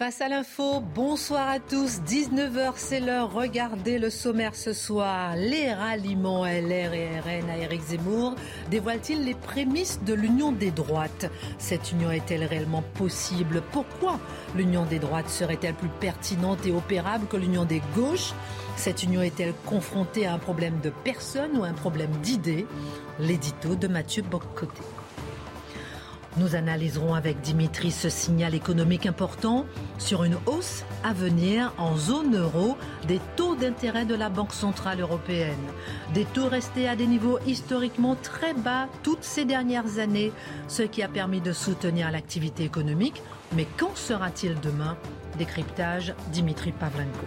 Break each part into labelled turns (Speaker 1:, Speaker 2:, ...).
Speaker 1: Face à l'info, bonsoir à tous. 19h, c'est l'heure. Regardez le sommaire ce soir. Les ralliements LR et RN à Éric Zemmour dévoilent-ils les prémices de l'union des droites? Cette union est-elle réellement possible? Pourquoi l'union des droites serait-elle plus pertinente et opérable que l'union des gauches? Cette union est-elle confrontée à un problème de personne ou un problème d'idées? L'édito de Mathieu Boccoté. Nous analyserons avec Dimitri ce signal économique important sur une hausse à venir en zone euro des taux d'intérêt de la Banque Centrale Européenne. Des taux restés à des niveaux historiquement très bas toutes ces dernières années, ce qui a permis de soutenir l'activité économique. Mais quand sera-t-il demain? Décryptage Dimitri Pavlenko.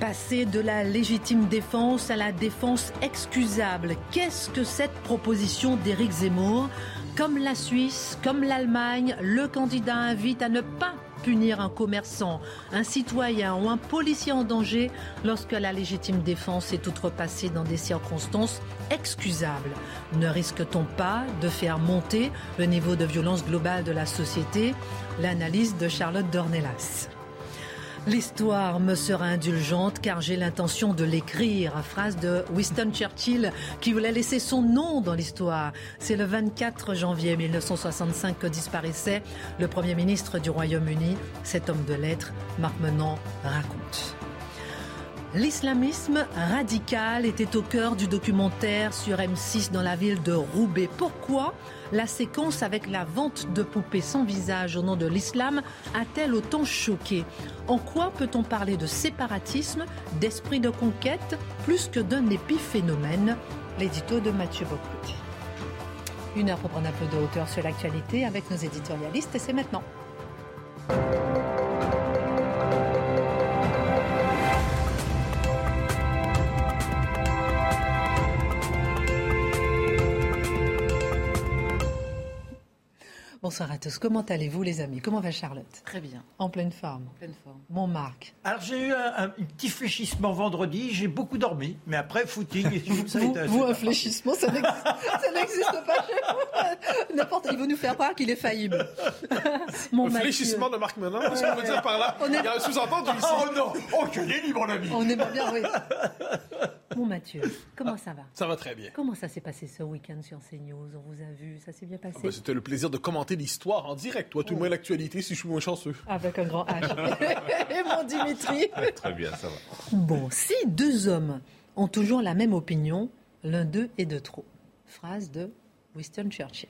Speaker 1: Passer de la légitime défense à la défense excusable, qu'est-ce que cette proposition d'Éric Zemmour? Comme la Suisse, comme l'Allemagne, le candidat invite à ne pas punir un commerçant, un citoyen ou un policier en danger lorsque la légitime défense est outrepassée dans des circonstances excusables. Ne risque-t-on pas de faire monter le niveau de violence globale de la société? L'analyse de Charlotte Dornelas. L'histoire me sera indulgente car j'ai l'intention de l'écrire. Phrase de Winston Churchill qui voulait laisser son nom dans l'histoire. C'est le 24 janvier 1965 que disparaissait le Premier ministre du Royaume-Uni. Cet homme de lettres, Marc Menant, raconte. L'islamisme radical était au cœur du documentaire sur M6 dans la ville de Roubaix. Pourquoi la séquence avec la vente de poupées sans visage au nom de l'islam a-t-elle autant choqué? En quoi peut-on parler de séparatisme, d'esprit de conquête, plus que d'un épiphénomène? L'édito de Mathieu Bocout. Une heure pour prendre un peu de hauteur sur l'actualité avec nos éditorialistes et c'est maintenant. Bonsoir à tous. Comment allez-vous, les amis? Comment va Charlotte?
Speaker 2: Très bien.
Speaker 1: En pleine forme.
Speaker 2: Pleine forme.
Speaker 1: Mon Marc.
Speaker 3: Alors j'ai eu un, un petit fléchissement vendredi, j'ai beaucoup dormi, mais après footing, et tout ça a
Speaker 1: Vous,
Speaker 3: été assez
Speaker 1: vous, un fléchissement, ça n'existe pas chez vous. N'importe, il veut nous faire croire qu'il est faillible. Mon
Speaker 4: Le
Speaker 1: Mathieu.
Speaker 4: fléchissement de Marc Menon, qu'est-ce qu'on veut dire par là
Speaker 1: On est-
Speaker 4: Il y a un sous-entendu ici.
Speaker 3: Oh non Oh que délit, mon ami
Speaker 1: On aime bien, oui. Mon Mathieu, comment ça va?
Speaker 4: Ça va très bien.
Speaker 1: Comment ça s'est passé ce week-end sur CNews? On vous a vu, ça s'est bien passé?
Speaker 4: Ben, C'était le plaisir de commenter l'histoire en direct. Toi, tout le moins l'actualité si je suis moins chanceux.
Speaker 1: Avec un grand H. Et mon Dimitri
Speaker 4: Très bien, ça va.
Speaker 1: Bon, si deux hommes ont toujours la même opinion, l'un d'eux est de trop. Phrase de Winston Churchill.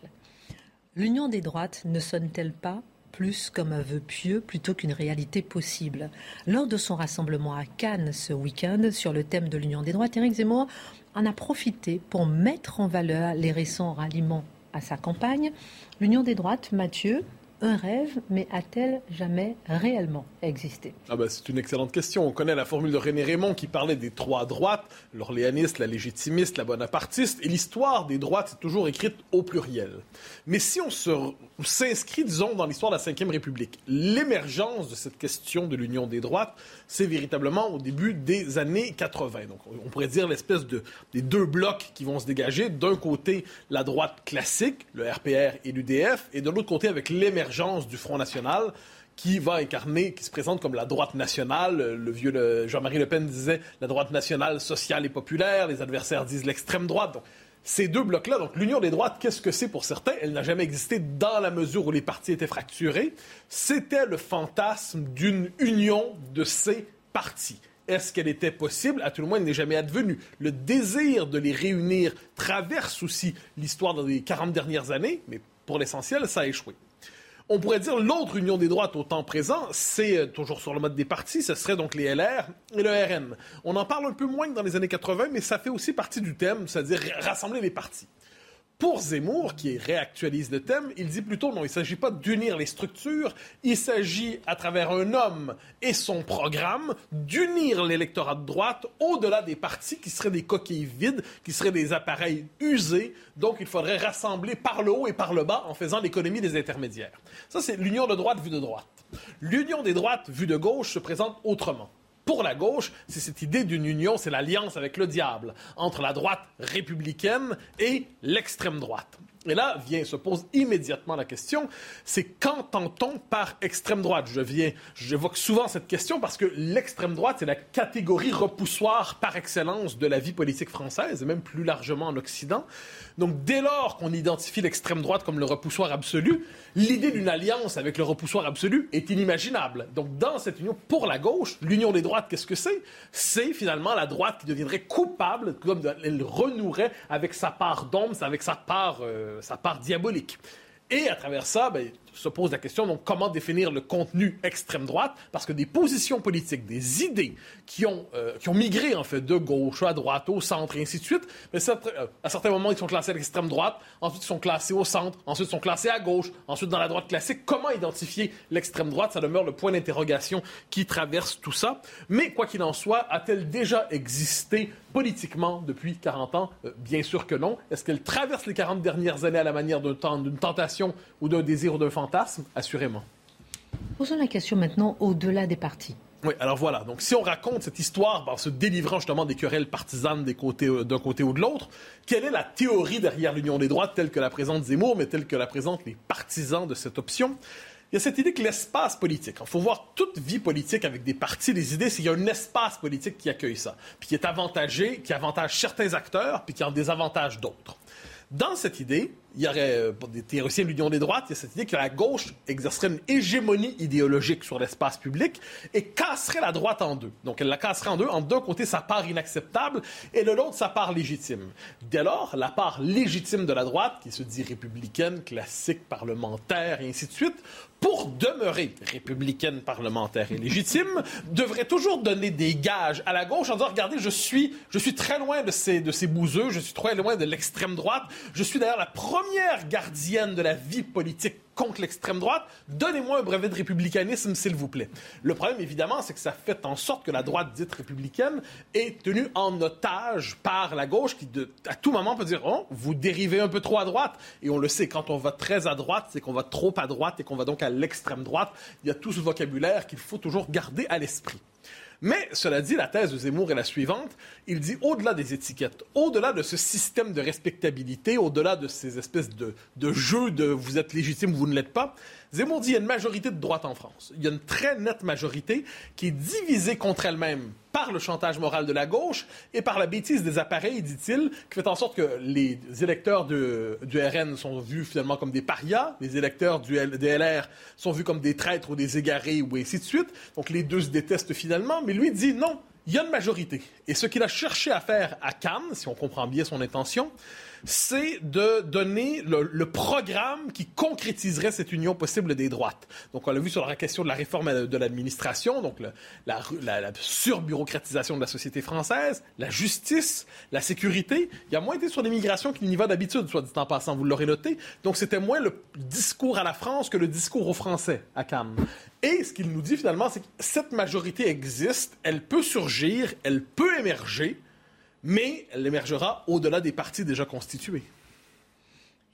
Speaker 1: L'union des droites ne sonne-t-elle pas plus comme un vœu pieux plutôt qu'une réalité possible? Lors de son rassemblement à Cannes ce week-end sur le thème de l'union des droites, Éric Zemmour en a profité pour mettre en valeur les récents ralliements à sa campagne. L'union des droites, Mathieu, un rêve, mais a-t-elle jamais réellement existé?
Speaker 4: Ah ben, c'est une excellente question. On connaît la formule de René Raymond qui parlait des trois droites, l'orléaniste, la légitimiste, la bonapartiste, et l'histoire des droites est toujours écrite au pluriel. Mais si on s'inscrit, disons, dans l'histoire de la Ve République, l'émergence de cette question de l'union des droites, c'est véritablement au début des années 80. Donc, on pourrait dire l'espèce de des deux blocs qui vont se dégager. D'un côté, la droite classique, le RPR et l'UDF, et de l'autre côté, avec l'émergence du Front National, qui va incarner, qui se présente comme la droite nationale. Le vieux Jean-Marie Le Pen disait la droite nationale sociale et populaire. Les adversaires disent l'extrême droite. Donc, ces deux blocs-là, donc l'union des droites, qu'est-ce que c'est pour certains? Elle n'a jamais existé dans la mesure où les partis étaient fracturés. C'était le fantasme d'une union de ces partis. Est-ce qu'elle était possible? À tout le moins, elle n'est jamais advenue. Le désir de les réunir traverse aussi l'histoire dans les 40 dernières années, mais pour l'essentiel, ça a échoué. On pourrait dire l'autre union des droites au temps présent, c'est euh, toujours sur le mode des partis, ce serait donc les LR et le RN. On en parle un peu moins que dans les années 80, mais ça fait aussi partie du thème, c'est-à-dire rassembler les partis. Pour Zemmour, qui réactualise le thème, il dit plutôt non, il ne s'agit pas d'unir les structures, il s'agit, à travers un homme et son programme, d'unir l'électorat de droite au-delà des partis qui seraient des coquilles vides, qui seraient des appareils usés. Donc, il faudrait rassembler par le haut et par le bas en faisant l'économie des intermédiaires. Ça, c'est l'union de droite vue de droite. L'union des droites vue de gauche se présente autrement pour la gauche, c'est cette idée d'une union, c'est l'alliance avec le diable entre la droite républicaine et l'extrême droite. Et là vient, se pose immédiatement la question, c'est qu'entend-on par extrême droite? Je viens, j'évoque souvent cette question parce que l'extrême droite, c'est la catégorie repoussoire par excellence de la vie politique française, et même plus largement en Occident. Donc dès lors qu'on identifie l'extrême droite comme le repoussoir absolu, l'idée d'une alliance avec le repoussoir absolu est inimaginable. Donc dans cette union pour la gauche, l'union des droites, qu'est-ce que c'est? C'est finalement la droite qui deviendrait coupable, comme elle renouerait avec sa part d'ombre, avec sa part, euh, sa part diabolique. Et à travers ça, ben, se pose la question donc comment définir le contenu extrême droite? Parce que des positions politiques, des idées qui ont euh, qui ont migré en fait de gauche à droite au centre et ainsi de suite, mais euh, à certains moments ils sont classés à l'extrême droite, ensuite ils sont classés au centre, ensuite ils sont classés à gauche, ensuite dans la droite classique. Comment identifier l'extrême droite? Ça demeure le point d'interrogation qui traverse tout ça. Mais quoi qu'il en soit, a-t-elle déjà existé politiquement depuis 40 ans? Euh, Bien sûr que non. Est-ce qu'elle traverse les 40 dernières années à la manière d'une tentation ou d'un désir ou d'un assurément.
Speaker 1: Posons la question maintenant au-delà des partis.
Speaker 4: Oui, alors voilà. Donc, si on raconte cette histoire en se délivrant justement des querelles partisanes euh, d'un côté ou de l'autre, quelle est la théorie derrière l'union des droites telle que la présente Zemmour, mais telle que la présentent les partisans de cette option? Il y a cette idée que l'espace politique, il faut voir toute vie politique avec des partis, des idées, c'est qu'il y a un espace politique qui accueille ça, puis qui est avantagé, qui avantage certains acteurs, puis qui en désavantage d'autres. Dans cette idée, il y aurait, euh, des théoriciens de l'Union des droites, il y a cette idée que la gauche exercerait une hégémonie idéologique sur l'espace public et casserait la droite en deux. Donc, elle la casserait en deux. En d'un côté, sa part inacceptable et de l'autre, sa part légitime. Dès lors, la part légitime de la droite, qui se dit républicaine, classique, parlementaire et ainsi de suite, pour demeurer républicaine, parlementaire et légitime, devrait toujours donner des gages à la gauche en disant, regardez, je suis, je suis très loin de ces, de ces bouseux, je suis très loin de l'extrême droite, je suis d'ailleurs la première gardienne de la vie politique contre l'extrême droite, donnez-moi un brevet de républicanisme, s'il vous plaît. Le problème, évidemment, c'est que ça fait en sorte que la droite dite républicaine est tenue en otage par la gauche qui, à tout moment, peut dire Oh, vous dérivez un peu trop à droite. Et on le sait, quand on va très à droite, c'est qu'on va trop à droite et qu'on va donc à l'extrême droite. Il y a tout ce vocabulaire qu'il faut toujours garder à l'esprit. Mais cela dit, la thèse de Zemmour est la suivante. Il dit au-delà des étiquettes, au-delà de ce système de respectabilité, au-delà de ces espèces de, de jeux de vous êtes légitime ou vous ne l'êtes pas, Zemmour dit qu'il y a une majorité de droite en France. Il y a une très nette majorité qui est divisée contre elle-même par le chantage moral de la gauche et par la bêtise des appareils, dit-il, qui fait en sorte que les électeurs du RN sont vus finalement comme des parias, les électeurs du LR sont vus comme des traîtres ou des égarés ou ainsi de suite. Donc les deux se détestent finalement, mais lui dit non, il y a une majorité. Et ce qu'il a cherché à faire à Cannes, si on comprend bien son intention, c'est de donner le, programme qui concrétiserait cette union possible des droites. Donc, on l'a vu sur la question de la réforme de l'administration, donc la, la, surbureaucratisation de la société française, la justice, la sécurité. Il y a moins été sur l'immigration qu'il n'y va d'habitude, soit dit en passant, vous l'aurez noté. Donc, c'était moins le discours à la France que le discours aux Français à Cannes. Et ce qu'il nous dit finalement, c'est que cette majorité existe, elle peut surgir, elle peut émerger, mais elle émergera au-delà des partis déjà constitués.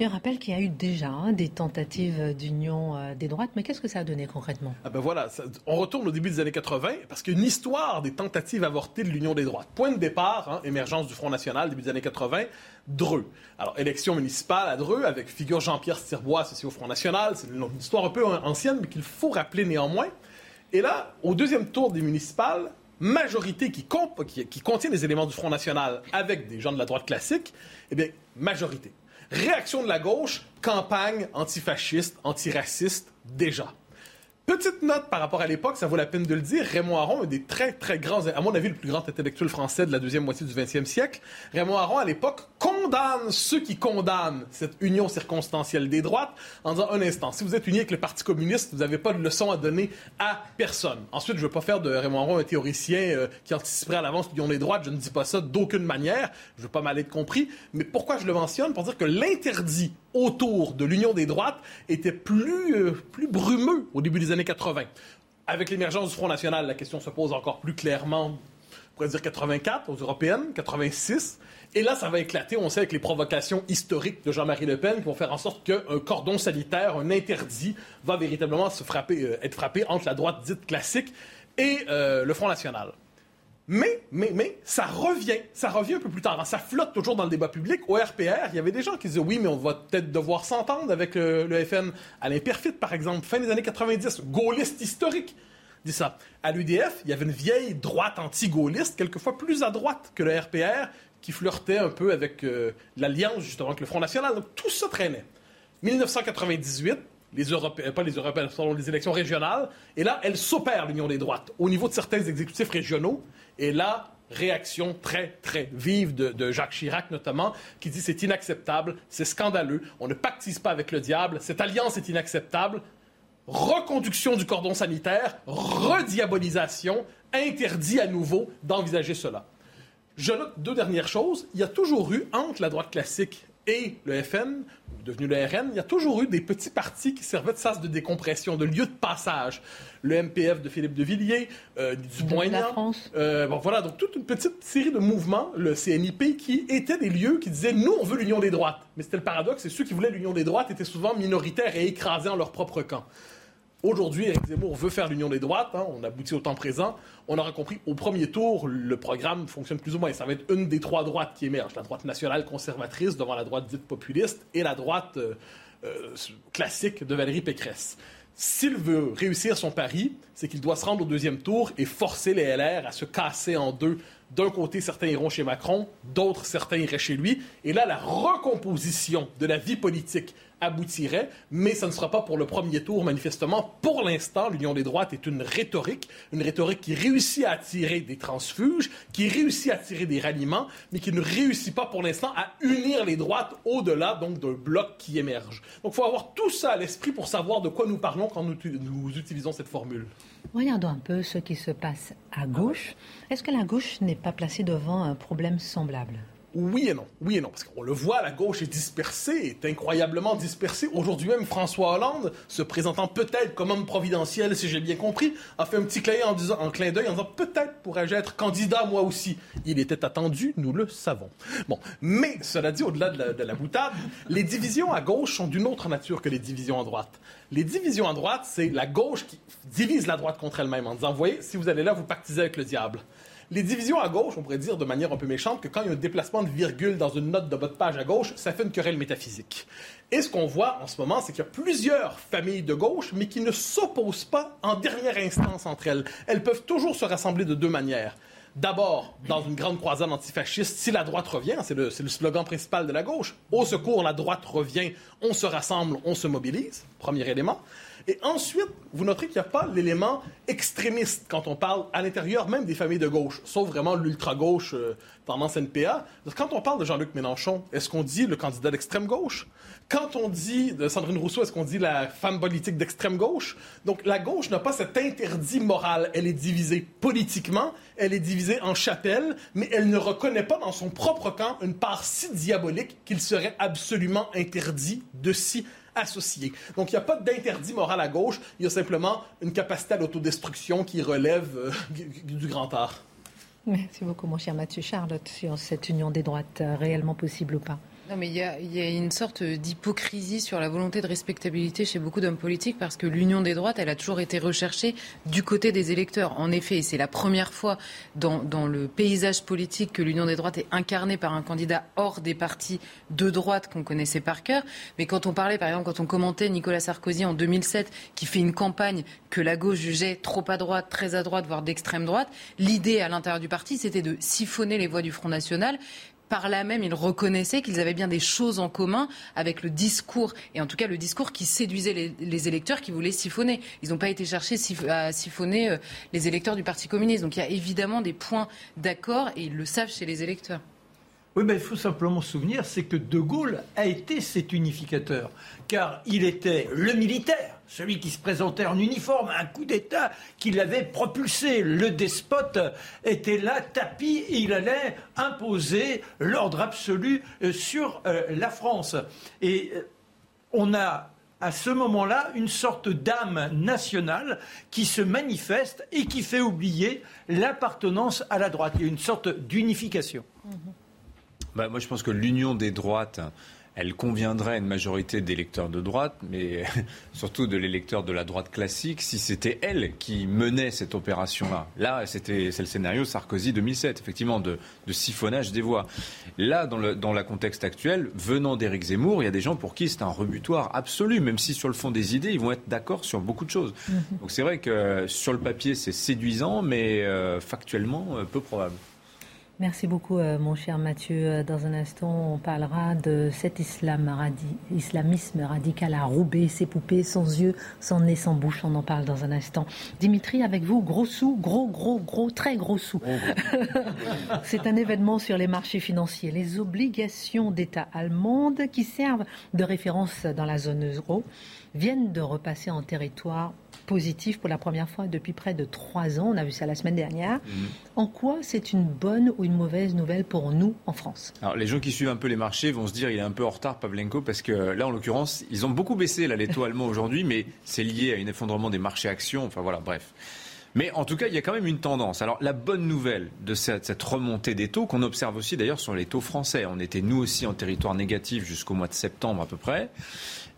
Speaker 1: Je rappelle qu'il y a eu déjà hein, des tentatives d'union euh, des droites, mais qu'est-ce que ça a donné concrètement?
Speaker 4: Ah ben voilà, On retourne au début des années 80, parce qu'il y a une histoire des tentatives avortées de l'union des droites. Point de départ, hein, émergence du Front National, début des années 80, Dreux. Alors, élection municipale à Dreux, avec figure Jean-Pierre Stirbois associé au Front National, c'est une histoire un peu ancienne, mais qu'il faut rappeler néanmoins. Et là, au deuxième tour des municipales, majorité qui, contient des éléments du Front National avec des gens de la droite classique, eh bien, majorité. Réaction de la gauche, campagne antifasciste, antiraciste, déjà. Petite note par rapport à l'époque, ça vaut la peine de le dire. Raymond Aron, un des très, très grands, à mon avis, le plus grand intellectuel français de la deuxième moitié du 20e siècle. Raymond Aron, à l'époque, condamne ceux qui condamnent cette union circonstancielle des droites en disant un instant, si vous êtes uni avec le Parti communiste, vous n'avez pas de leçon à donner à personne. Ensuite, je ne veux pas faire de Raymond Aron un théoricien euh, qui anticiperait à l'avance l'union des droites. Je ne dis pas ça d'aucune manière. Je ne veux pas mal être compris. Mais pourquoi je le mentionne? Pour dire que l'interdit autour de l'union des droites était plus, euh, plus brumeux au début des années 80. Avec l'émergence du Front National, la question se pose encore plus clairement, on pourrait dire 84 aux européennes, 86. Et là, ça va éclater, on sait, avec les provocations historiques de Jean-Marie Le Pen qui vont faire en sorte qu'un cordon sanitaire, un interdit, va véritablement se euh, être frappé entre la droite dite classique et euh, le Front National. Mais, mais, mais, ça revient. Ça revient un peu plus tard. Ça flotte toujours dans le débat public. Au RPR, il y avait des gens qui disaient oui, mais on va peut-être devoir s'entendre avec le, FN. Alain Perfit, par exemple, fin des années 90, gaulliste historique, dit ça. À l'UDF, il y avait une vieille droite anti-gaulliste, quelquefois plus à droite que le RPR, qui flirtait un peu avec euh, l'alliance, justement, avec le Front National. Donc tout ça traînait. 1998, les Européens, pas les Européens, les élections régionales. Et là, elle s'opère, l'union des droites, au niveau de certains exécutifs régionaux. Et là, réaction très, très vive de, Jacques Chirac, notamment, qui dit c'est inacceptable, c'est scandaleux, on ne pactise pas avec le diable, cette alliance est inacceptable. Reconduction du cordon sanitaire, rediabolisation, interdit à nouveau d'envisager cela. Je note deux dernières choses. Il y a toujours eu, entre la droite classique et le FN, devenu le RN, il y a toujours eu des petits partis qui servaient de sas de décompression, de lieu de passage. Le MPF de Philippe de Villiers, euh, du
Speaker 1: Moyen.
Speaker 4: Euh, bon, voilà, donc toute une petite série de mouvements, le CNIP, qui étaient des lieux qui disaient nous, on veut l'union des droites. Mais c'était le paradoxe, c'est ceux qui voulaient l'union des droites étaient souvent minoritaires et écrasés en leur propre camp. Aujourd'hui, Éric Zemmour veut faire l'union des droites. Hein, on aboutit au temps présent. On aura compris au premier tour, le programme fonctionne plus ou moins. Ça va être une des trois droites qui émergent. La droite nationale conservatrice devant la droite dite populiste et la droite euh, euh, classique de Valérie Pécresse. S'il veut réussir son pari, c'est qu'il doit se rendre au deuxième tour et forcer les LR à se casser en deux. D'un côté, certains iront chez Macron, d'autres, certains iraient chez lui. Et là, la recomposition de la vie politique aboutirait, mais ça ne sera pas pour le premier tour, manifestement. Pour l'instant, l'Union des droites est une rhétorique, une rhétorique qui réussit à attirer des transfuges, qui réussit à attirer des ralliements, mais qui ne réussit pas pour l'instant à unir les droites au-delà donc d'un bloc qui émerge. Donc il faut avoir tout ça à l'esprit pour savoir de quoi nous parlons quand nous, nous utilisons cette formule.
Speaker 1: Regardons un peu ce qui se passe à gauche. Est-ce que la gauche n'est pas placée devant un problème semblable?
Speaker 4: Oui et non. Oui et non. Parce qu'on le voit, la gauche est dispersée, est incroyablement dispersée. Aujourd'hui même, François Hollande, se présentant peut-être comme homme providentiel, si j'ai bien compris, a fait un petit clin, en disant, en clin d'œil en disant peut-être pourrais-je être candidat moi aussi. Il était attendu, nous le savons. Bon. Mais, cela dit, au-delà de la, de la boutade, les divisions à gauche sont d'une autre nature que les divisions à droite. Les divisions à droite, c'est la gauche qui divise la droite contre elle-même en disant, voyez, si vous allez là, vous pactisez avec le diable. Les divisions à gauche, on pourrait dire de manière un peu méchante que quand il y a un déplacement de virgule dans une note de de page à gauche, ça fait une querelle métaphysique. Et ce qu'on voit en ce moment, c'est qu'il y a plusieurs familles de gauche, mais qui ne s'opposent pas en dernière instance entre elles. Elles peuvent toujours se rassembler de deux manières. D'abord, dans une grande croisade antifasciste, si la droite revient, c'est le, slogan principal de la gauche, au secours, la droite revient, on se rassemble, on se mobilise, premier élément. Et ensuite, vous noterez qu'il n'y a pas l'élément extrémiste quand on parle à l'intérieur même des familles de gauche, sauf vraiment l'ultra-gauche euh, tendance NPA. Quand on parle de Jean-Luc Mélenchon, est-ce qu'on dit le candidat d'extrême gauche? Quand on dit de Sandrine Rousseau, est-ce qu'on dit la femme politique d'extrême gauche? Donc la gauche n'a pas cet interdit moral. Elle est divisée politiquement, elle est divisée en chapelles, mais elle ne reconnaît pas dans son propre camp une part si diabolique qu'il serait absolument interdit de s'y associés. Donc, il n'y a pas d'interdit moral à gauche, il y a simplement une capacité à l'autodestruction qui relève euh, du grand art.
Speaker 1: Merci beaucoup, mon cher Mathieu Charlotte, sur cette union des droites, euh, réellement possible ou pas.
Speaker 2: Mais il y, a, une sorte d'hypocrisie sur la volonté de respectabilité chez beaucoup d'hommes politiques parce que l'union des droites, elle a toujours été recherchée du côté des électeurs. En effet, c'est la première fois dans, dans, le paysage politique que l'union des droites est incarnée par un candidat hors des partis de droite qu'on connaissait par cœur. Mais quand on parlait, par exemple, quand on commentait Nicolas Sarkozy en 2007, qui fait une campagne que la gauche jugeait trop à droite, très à droite, voire d'extrême droite, l'idée à l'intérieur du parti, c'était de siphonner les voix du Front National par là même, ils reconnaissaient qu'ils avaient bien des choses en commun avec le discours, et en tout cas le discours qui séduisait les, électeurs qui voulaient siphonner. Ils n'ont pas été chercher à siphonner euh, les électeurs du Parti communiste. Donc il y a évidemment des points d'accord, et ils le savent chez les électeurs.
Speaker 3: Oui, mais il faut simplement se souvenir, c'est que De Gaulle a été cet unificateur, car il était le militaire, celui qui se présentait en uniforme, un coup d'État qui l'avait propulsé. Le despote était là, tapis, et il allait imposer l'ordre absolu euh, sur euh, la France. Et euh, on a à ce moment-là une sorte d'âme nationale qui se manifeste et qui fait oublier l'appartenance à la droite. Il y a une sorte d'unification.
Speaker 5: Bah, moi, je pense que l'union des droites, elle conviendrait à une majorité d'électeurs de droite, mais surtout de l'électeur de la droite classique, si c'était elle qui menait cette opération-là. Là, c'était, c'est le scénario Sarkozy 2007, effectivement, de, siphonnage des voix. Là, dans le, dans le contexte actuel, venant d'Éric Zemmour, il y a des gens pour qui c'est un rebutoire absolu, même si sur le fond des idées, ils vont être d'accord sur beaucoup de choses. Mm-hmm. Donc c'est vrai que sur le papier, c'est séduisant, mais euh, factuellement, euh, peu probable.
Speaker 1: Merci beaucoup, euh, mon cher Mathieu. Euh, dans un instant, on parlera de cet islam islamisme radical à Roubaix, ses poupées, sans yeux, sans nez, sans bouche. On en parle dans un instant. Dimitri, avec vous, gros sous, gros, gros, gros, très gros sous. C'est un événement sur les marchés financiers. Les obligations d'État allemandes qui servent de référence dans la zone euro viennent de repasser en territoire positif pour la première fois depuis près de trois ans. On a vu ça la semaine dernière. Mhm. En quoi c'est une bonne ou une mauvaise nouvelle pour nous en France?
Speaker 5: Alors les gens qui suivent un peu les marchés vont se dire il est un peu en retard Pavlenko parce que là en l'occurrence ils ont beaucoup baissé là, les taux allemands aujourd'hui mais c'est lié à un effondrement des marchés actions. Enfin voilà bref. Mais en tout cas, il y a quand même une tendance. Alors, la bonne nouvelle de cette, cette remontée des taux, qu'on observe aussi d'ailleurs sur les taux français, on était nous aussi en territoire négatif jusqu'au mois de septembre à peu près.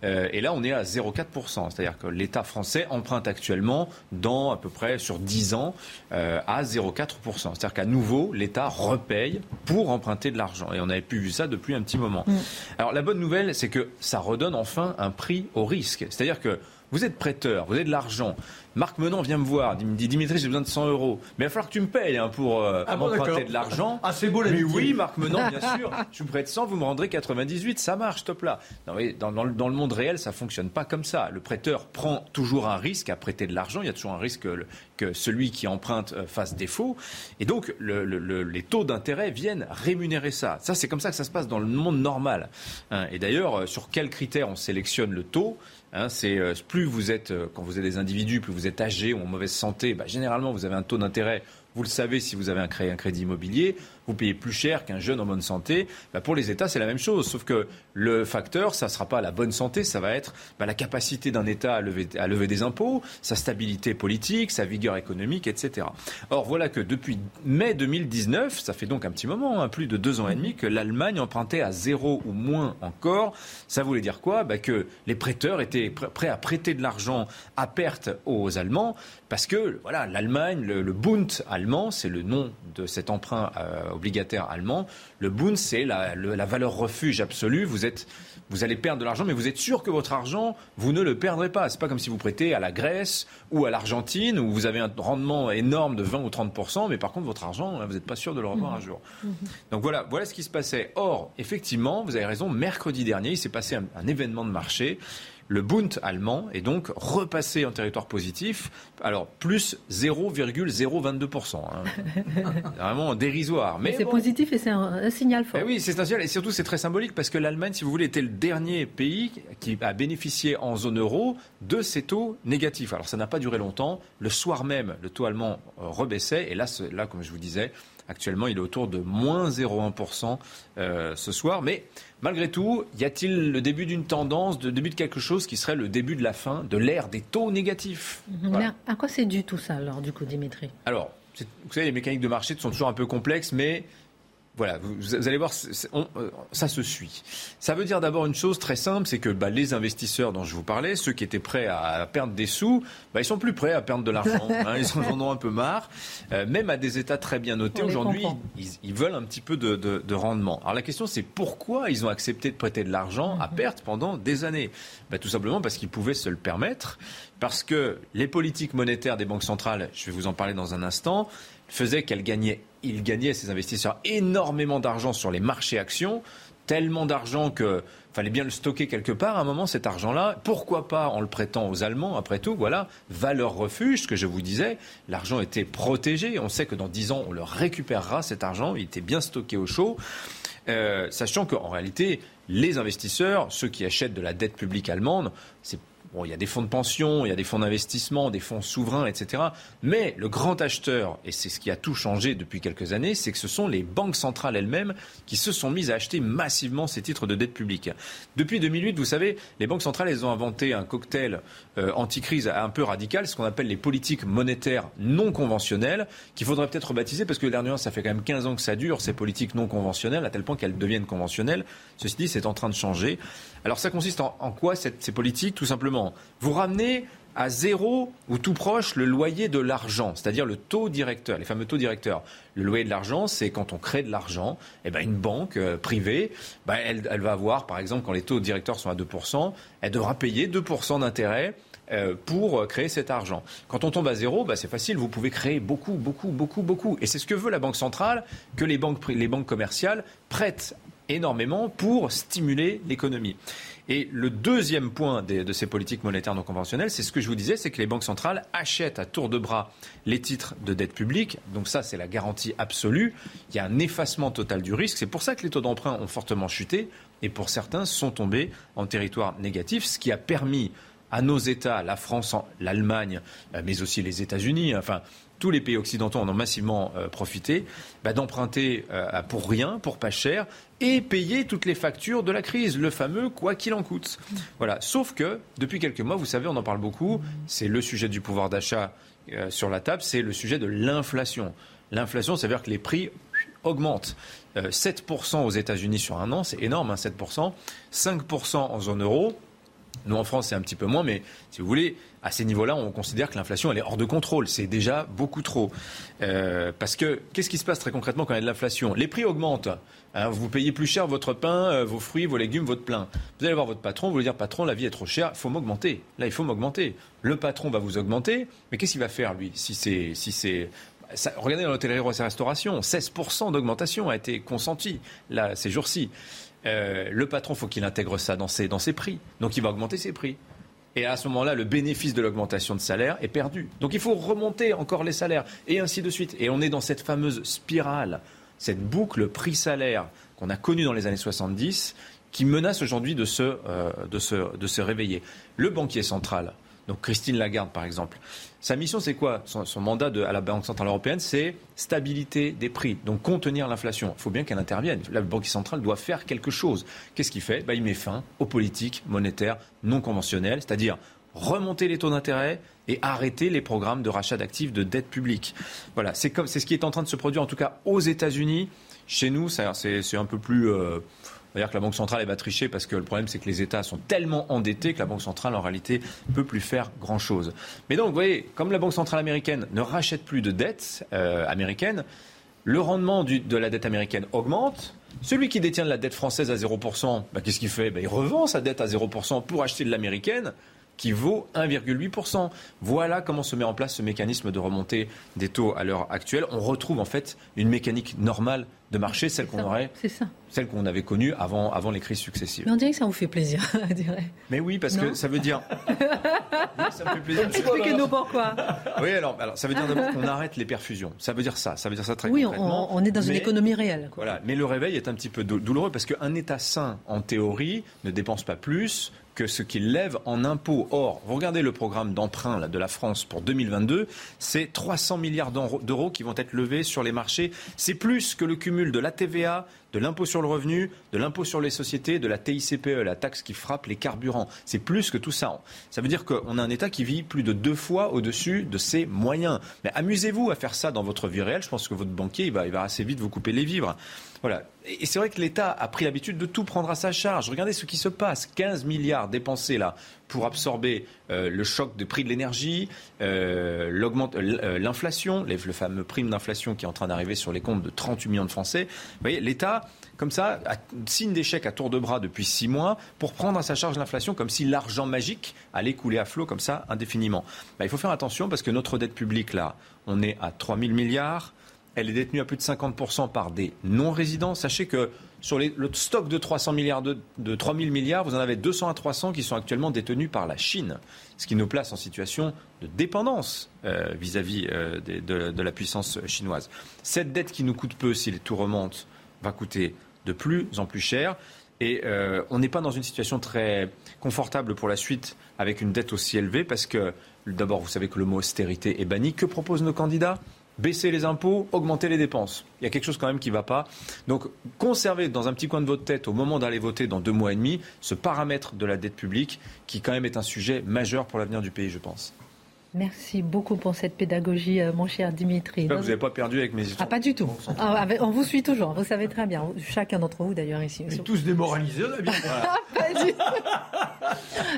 Speaker 5: Euh, et là, on est à 0,4%. C'est-à-dire que l'État français emprunte actuellement, dans à peu près sur 10 ans, euh, à 0,4%. C'est-à-dire qu'à nouveau, l'État repaye pour emprunter de l'argent. Et on n'avait plus vu ça depuis un petit moment. Mm. Alors la bonne nouvelle, c'est que ça redonne enfin un prix au risque. C'est-à-dire que vous êtes prêteur, vous avez de l'argent. Marc Menant vient me voir, il me dit Dimitri, j'ai besoin de 100 euros. Mais il va falloir que tu me payes hein, pour euh, ah m'emprunter de l'argent.
Speaker 3: Ah, c'est beau
Speaker 5: Mais oui, Marc Menant, bien sûr. Je vous prête 100, vous me rendrez 98, ça marche, top là. Non, dans, dans, dans, le monde réel, ça fonctionne pas comme ça. Le prêteur prend toujours un risque à prêter de l'argent. Il y a toujours un risque que, que celui qui emprunte euh, fasse défaut. Et donc, le, le, les taux d'intérêt viennent rémunérer ça. Ça, c'est comme ça que ça se passe dans le monde normal. Hein. Et d'ailleurs, euh, sur quels critères on sélectionne le taux Hein, c'est euh, plus vous êtes, euh, quand vous êtes des individus, plus vous êtes âgés ou en mauvaise santé, bah, généralement vous avez un taux d'intérêt. Vous le savez, si vous avez un crédit, immobilier, vous payez plus cher qu'un jeune en bonne santé. Bah, pour les États, c'est la même chose. Sauf que le facteur, ça ne sera pas la bonne santé, ça va être bah, la capacité d'un État à lever, des impôts, sa stabilité politique, sa vigueur économique, etc. Or, voilà que depuis mai 2019, ça fait donc un petit moment, hein, plus de deux ans et demi, que l'Allemagne empruntait à zéro ou moins encore. Ça voulait dire quoi? Bah, Que les prêteurs étaient prêts à prêter de l'argent à perte aux Allemands parce que voilà, l'Allemagne, le, le Bund allemand, c'est le nom de cet emprunt euh, obligataire allemand. Le Bund, c'est la, la, valeur refuge absolue. Vous êtes, vous allez perdre de l'argent, mais vous êtes sûr que votre argent, vous ne le perdrez pas. C'est pas comme si vous prêtez à la Grèce ou à l'Argentine où vous avez un rendement énorme de 20 ou 30 mais par contre votre argent, vous n'êtes pas sûr de le revoir un jour. Donc voilà, voilà ce qui se passait. Or, effectivement, vous avez raison. Mercredi dernier, il s'est passé un événement de marché le Bund allemand est donc repassé en territoire positif, alors plus 0,022%. Hein. Vraiment dérisoire.
Speaker 1: Mais c'est positif et c'est un, signal fort.
Speaker 5: Eh oui, c'est un signal et surtout c'est très symbolique parce que l'Allemagne, si vous voulez, était le dernier pays qui a bénéficié en zone euro de ces taux négatifs. Alors ça n'a pas duré longtemps. Le soir même, le taux allemand euh, rebaissait et là, là comme je vous disais, Actuellement, il est autour de moins 0,1% euh, ce soir. Mais malgré tout, y a-t-il le début d'une tendance, le début de quelque chose qui serait le début de la fin de l'ère des taux négatifs?
Speaker 1: Mhm. À quoi c'est dû tout ça, alors, du coup, Dimitri?
Speaker 5: Alors, vous savez, les mécaniques de marché sont toujours un peu complexes, mais voilà, vous, allez voir, euh, ça se suit. Ça veut dire d'abord une chose très simple, c'est que bah, les investisseurs dont je vous parlais, ceux qui étaient prêts à perdre des sous, bah, ils sont plus prêts à perdre de l'argent. Hein, ils en ont un peu marre. Euh, même à des États très bien notés aujourd'hui, ils, veulent un petit peu de, rendement. Alors la question, c'est pourquoi ils ont accepté de prêter de l'argent à mhm. perte pendant des années? Bah, Tout simplement parce qu'ils pouvaient se le permettre, parce que les politiques monétaires des banques centrales, je vais vous en parler dans un instant, faisait qu'elle gagnait, il gagnait, ces investisseurs, énormément d'argent sur les marchés actions, tellement d'argent que fallait bien le stocker quelque part à un moment, cet argent-là. Pourquoi pas en le prêtant aux Allemands, après tout, voilà, valeur refuge, ce que je vous disais. L'argent était protégé. On sait que dans 10 ans, on le récupérera, cet argent. Il était bien stocké au chaud. Euh, sachant qu'en réalité, les investisseurs, ceux qui achètent de la dette publique allemande, c'est Bon, il y a des fonds de pension, il y a des fonds d'investissement, des fonds souverains, etc. Mais le grand acheteur, et c'est ce qui a tout changé depuis quelques années, c'est que ce sont les banques centrales elles-mêmes qui se sont mises à acheter massivement ces titres de dette publique. Depuis 2008, vous savez, les banques centrales, elles ont inventé un cocktail euh, anti-crise un peu radical, ce qu'on appelle les politiques monétaires non conventionnelles, qu'il faudrait peut-être rebaptiser, parce que dernièrement, ça fait quand même 15 ans que ça dure, ces politiques non conventionnelles, à tel point qu'elles deviennent conventionnelles. Ceci dit, c'est en train de changer. Alors ça consiste en, quoi ces politiques? Tout simplement, vous ramenez à zéro ou tout proche le loyer de l'argent, c'est-à-dire le taux directeur, les fameux taux directeurs. Le loyer de l'argent, c'est quand on crée de l'argent, eh ben une banque euh, privée, ben elle, va avoir, par exemple, quand les taux directeurs sont à 2%, elle devra payer 2% d'intérêt euh, pour créer cet argent. Quand on tombe à zéro, ben c'est facile, vous pouvez créer beaucoup, beaucoup, beaucoup, beaucoup. Et c'est ce que veut la Banque centrale, que les banques commerciales prêtent énormément pour stimuler l'économie. Et le deuxième point de ces politiques monétaires non conventionnelles, c'est ce que je vous disais, c'est que les banques centrales achètent à tour de bras les titres de dette publique. Donc ça, c'est la garantie absolue. Il y a un effacement total du risque. C'est pour ça que les taux d'emprunt ont fortement chuté et pour certains sont tombés en territoire négatif, ce qui a permis à nos États, la France, l'Allemagne, mais aussi les États-Unis, enfin tous les pays occidentaux en ont massivement euh, profité, bah, d'emprunter euh, pour rien, pour pas cher, et payer toutes les factures de la crise, le fameux quoi qu'il en coûte. Voilà. Sauf que depuis quelques mois, vous savez, on en parle beaucoup, c'est le sujet du pouvoir d'achat euh, sur la table, c'est le sujet de l'inflation. L'inflation, ça veut dire que les prix augmentent. 7% aux États-Unis sur un an, c'est énorme, 7%. Hein, 5% en zone euro. Nous, en France, c'est un petit peu moins, mais si vous voulez, à ces niveaux-là, on considère que l'inflation, elle est hors de contrôle. C'est déjà beaucoup trop. Euh, parce que, qu'est-ce qui se passe très concrètement quand il y a de l'inflation? Les prix augmentent. Hein, vous payez plus cher votre pain, euh, vos fruits, vos légumes, votre plein. Vous allez voir votre patron, vous lui dire patron, la vie est trop chère, il faut m'augmenter. Là, il faut m'augmenter. Le patron va vous augmenter, mais qu'est-ce qu'il va faire lui si c'est si c'est regardez dans l'hôtellerie et restauration, 16% d'augmentation a été consentie là ces jours-ci. Euh, le patron, faut qu'il intègre ça dans ses, prix. Donc il va augmenter ses prix. Et à ce moment-là, le bénéfice de l'augmentation de salaire est perdu. Donc il faut remonter encore les salaires, et ainsi de suite. Et on est dans cette fameuse spirale, cette boucle prix-salaire qu'on a connue dans les années 70, qui menace aujourd'hui de, euh, de se réveiller. Le banquier central, donc Christine Lagarde par exemple, sa mission, c'est quoi? Son, mandat à la Banque Centrale Européenne, c'est stabilité des prix, donc contenir l'inflation. Il faut bien qu'elle intervienne. La Banque Centrale doit faire quelque chose. Qu'est-ce qu'il fait? Bah, Il met fin aux politiques monétaires non conventionnelles, c'est-à-dire remonter les taux d'intérêt et arrêter les programmes de rachat d'actifs de dette publique. Voilà, c'est ce qui est en train de se produire, en tout cas aux États-Unis. Chez nous, c'est un peu plus. Euh, on va dire que la Banque centrale va tricher parce que le problème c'est que les États sont tellement endettés que la Banque centrale en réalité ne peut plus faire grand-chose. Mais donc vous voyez, comme la Banque centrale américaine ne rachète plus de dettes euh, américaines, le rendement de la dette américaine augmente. Celui qui détient de la dette française à 0%, bah, qu'est-ce qu'il fait? Bah, Il revend sa dette à 0% pour acheter de l'américaine qui vaut 1,8%. Voilà comment se met en place ce mécanisme de remontée des taux à l'heure actuelle. On retrouve en fait une mécanique normale de marché, celle qu'on aurait, celle qu'on avait connue avant, avant les crises successives.
Speaker 1: Mais on dirait que ça vous fait plaisir, je dirais.
Speaker 5: Mais oui, parce que ça veut dire.
Speaker 1: ça me fait plaisir. Expliquez-nous pourquoi.
Speaker 5: Oui, alors, alors ça veut dire qu'on arrête les perfusions. Ça veut dire ça. Ça veut dire ça très
Speaker 1: oui,
Speaker 5: concrètement.
Speaker 1: Oui, on, est dans une économie réelle.
Speaker 5: Voilà. Mais le réveil est un petit peu douloureux parce qu'un État sain, en théorie, ne dépense pas plus que ce qu'il lève en impôts. Or, vous regardez le programme d'emprunt de la France pour 2022, c'est 300 milliards d'euros qui vont être levés sur les marchés. C'est plus que le cumul de la TVA, de l'impôt sur le revenu, de l'impôt sur les sociétés, de la TICPE, la taxe qui frappe les carburants. C'est plus que tout ça. Ça veut dire qu'on a un État qui vit plus de deux fois au-dessus de ses moyens. Mais amusez-vous à faire ça dans votre vie réelle. Je pense que votre banquier, il va, va assez vite vous couper les vivres. Voilà. Et c'est vrai que l'État a pris l'habitude de tout prendre à sa charge. Regardez ce qui se passe. 15 milliards dépensés là pour absorber euh, le choc de prix de l'énergie, euh, euh, l'inflation, le fameux prime d'inflation qui est en train d'arriver sur les comptes de 38 millions de Français. Vous voyez, l'État, comme ça, signe d'échec à tour de bras depuis six mois pour prendre à sa charge l'inflation comme si l'argent magique allait couler à flot comme ça indéfiniment. Bah, il faut faire attention parce que notre dette publique, là, on est à 3 000 milliards. elle est détenue à plus de 50% par des non-résidents. Sachez que sur le stock de 300 milliards de, de 3000 milliards, vous en avez 200 à 300 qui sont actuellement détenus par la Chine, ce qui nous place en situation de dépendance euh, vis-à-vis euh, de, la puissance chinoise. Cette dette qui nous coûte peu, si tout remonte, va coûter de plus en plus cher. Et euh, on n'est pas dans une situation très confortable pour la suite avec une dette aussi élevée parce que, d'abord, vous savez que le mot austérité est banni. Que proposent nos candidats? Baisser les impôts, augmenter les dépenses. Il y a quelque chose quand même qui ne va pas. Donc, conservez dans un petit coin de votre tête, au moment d'aller voter dans deux mois et demi, ce paramètre de la dette publique, qui quand même est un sujet majeur pour l'avenir du pays, je pense.
Speaker 1: Merci beaucoup pour cette pédagogie, euh, mon cher Dimitri.
Speaker 5: vous n'avez pas perdu avec mes
Speaker 1: histoires. Ah, pas du tout. Ah, on vous suit toujours, vous savez très bien. Chacun d'entre vous, d'ailleurs, ici.
Speaker 3: Est tous démoralisés, on a bien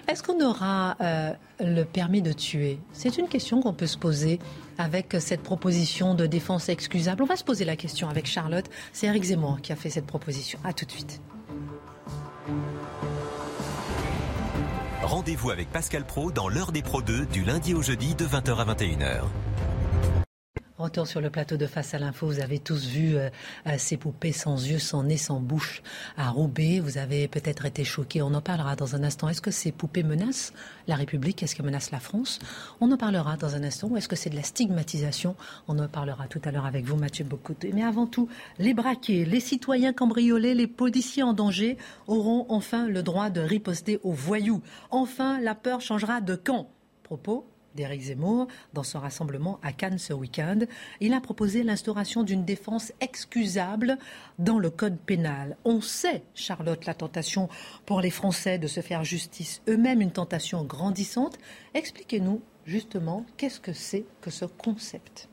Speaker 1: Est-ce qu'on aura euh, le permis de tuer? C'est une question qu'on peut se poser avec cette proposition de défense excusable. On va se poser la question avec Charlotte. C'est Eric Zemmour qui a fait cette proposition. À tout de suite.
Speaker 6: Rendez-vous avec Pascal Pro dans l'heure des Pro 2 du lundi au jeudi de 20h à 21h.
Speaker 1: Retour sur le plateau de Face à l'info, vous avez tous vu euh, euh, ces poupées sans yeux, sans nez, sans bouche à Roubaix. Vous avez peut-être été choqués. On en parlera dans un instant. Est-ce que ces poupées menacent la République? Est-ce qu'elles menacent la France? On en parlera dans un instant. Ou est-ce que c'est de la stigmatisation? On en parlera tout à l'heure avec vous, Mathieu Bocoté. Mais avant tout, les braqués, les citoyens cambriolés, les policiers en danger auront enfin le droit de riposter aux voyous. Enfin, la peur changera de camp. Propos d'Éric Zemmour dans son rassemblement à Cannes ce week-end. Il a proposé l'instauration d'une défense excusable dans le code pénal. On sait, Charlotte, la tentation pour les Français de se faire justice eux-mêmes, une tentation grandissante. Expliquez-nous justement qu'est-ce que c'est que ce concept?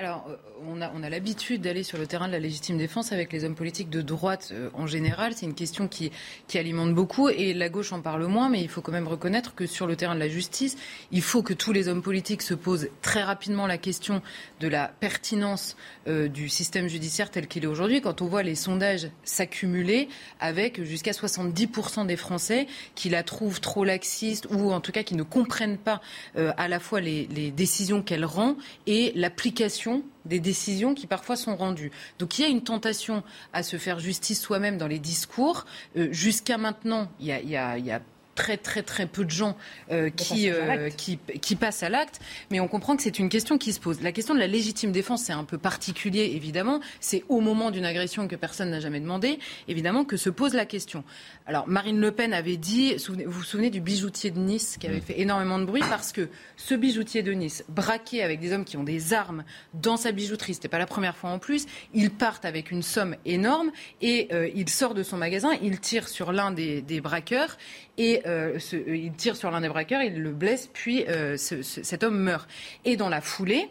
Speaker 2: Alors, euh, on a, l'habitude d'aller sur le terrain de la légitime défense avec les hommes politiques de droite euh, en général. C'est une question qui, alimente beaucoup et la gauche en parle moins, mais il faut quand même reconnaître que sur le terrain de la justice, il faut que tous les hommes politiques se posent très rapidement la question de la pertinence euh, du système judiciaire tel qu'il est aujourd'hui. Quand on voit les sondages s'accumuler avec jusqu'à 70% des Français qui la trouvent trop laxiste ou en tout cas qui ne comprennent pas à la fois les décisions qu'elle rend et l'application des décisions qui parfois sont rendues. Donc il y a une tentation à se faire justice soi-même dans les discours. Euh, jusqu'à maintenant, il y a très très très peu de gens euh, qui, euh, qui, qui, passent à l'acte, mais on comprend que c'est une question qui se pose. La question de la légitime défense, c'est un peu particulier, évidemment. C'est au moment d'une agression que personne n'a jamais demandé, évidemment, que se pose la question. Alors, Marine Le Pen avait dit, vous vous souvenez du bijoutier de Nice, qui avait mm. fait énormément de bruit, parce que ce bijoutier de Nice, braqué avec des hommes qui ont des armes dans sa bijouterie, c'était pas la première fois en plus, ils partent avec une somme énorme, et euh, il sort de son magasin, il tire sur l'un des, des braqueurs, et euh, il tire sur l'un des braqueurs, il le blesse, puis euh, cet homme meurt. Et dans la foulée,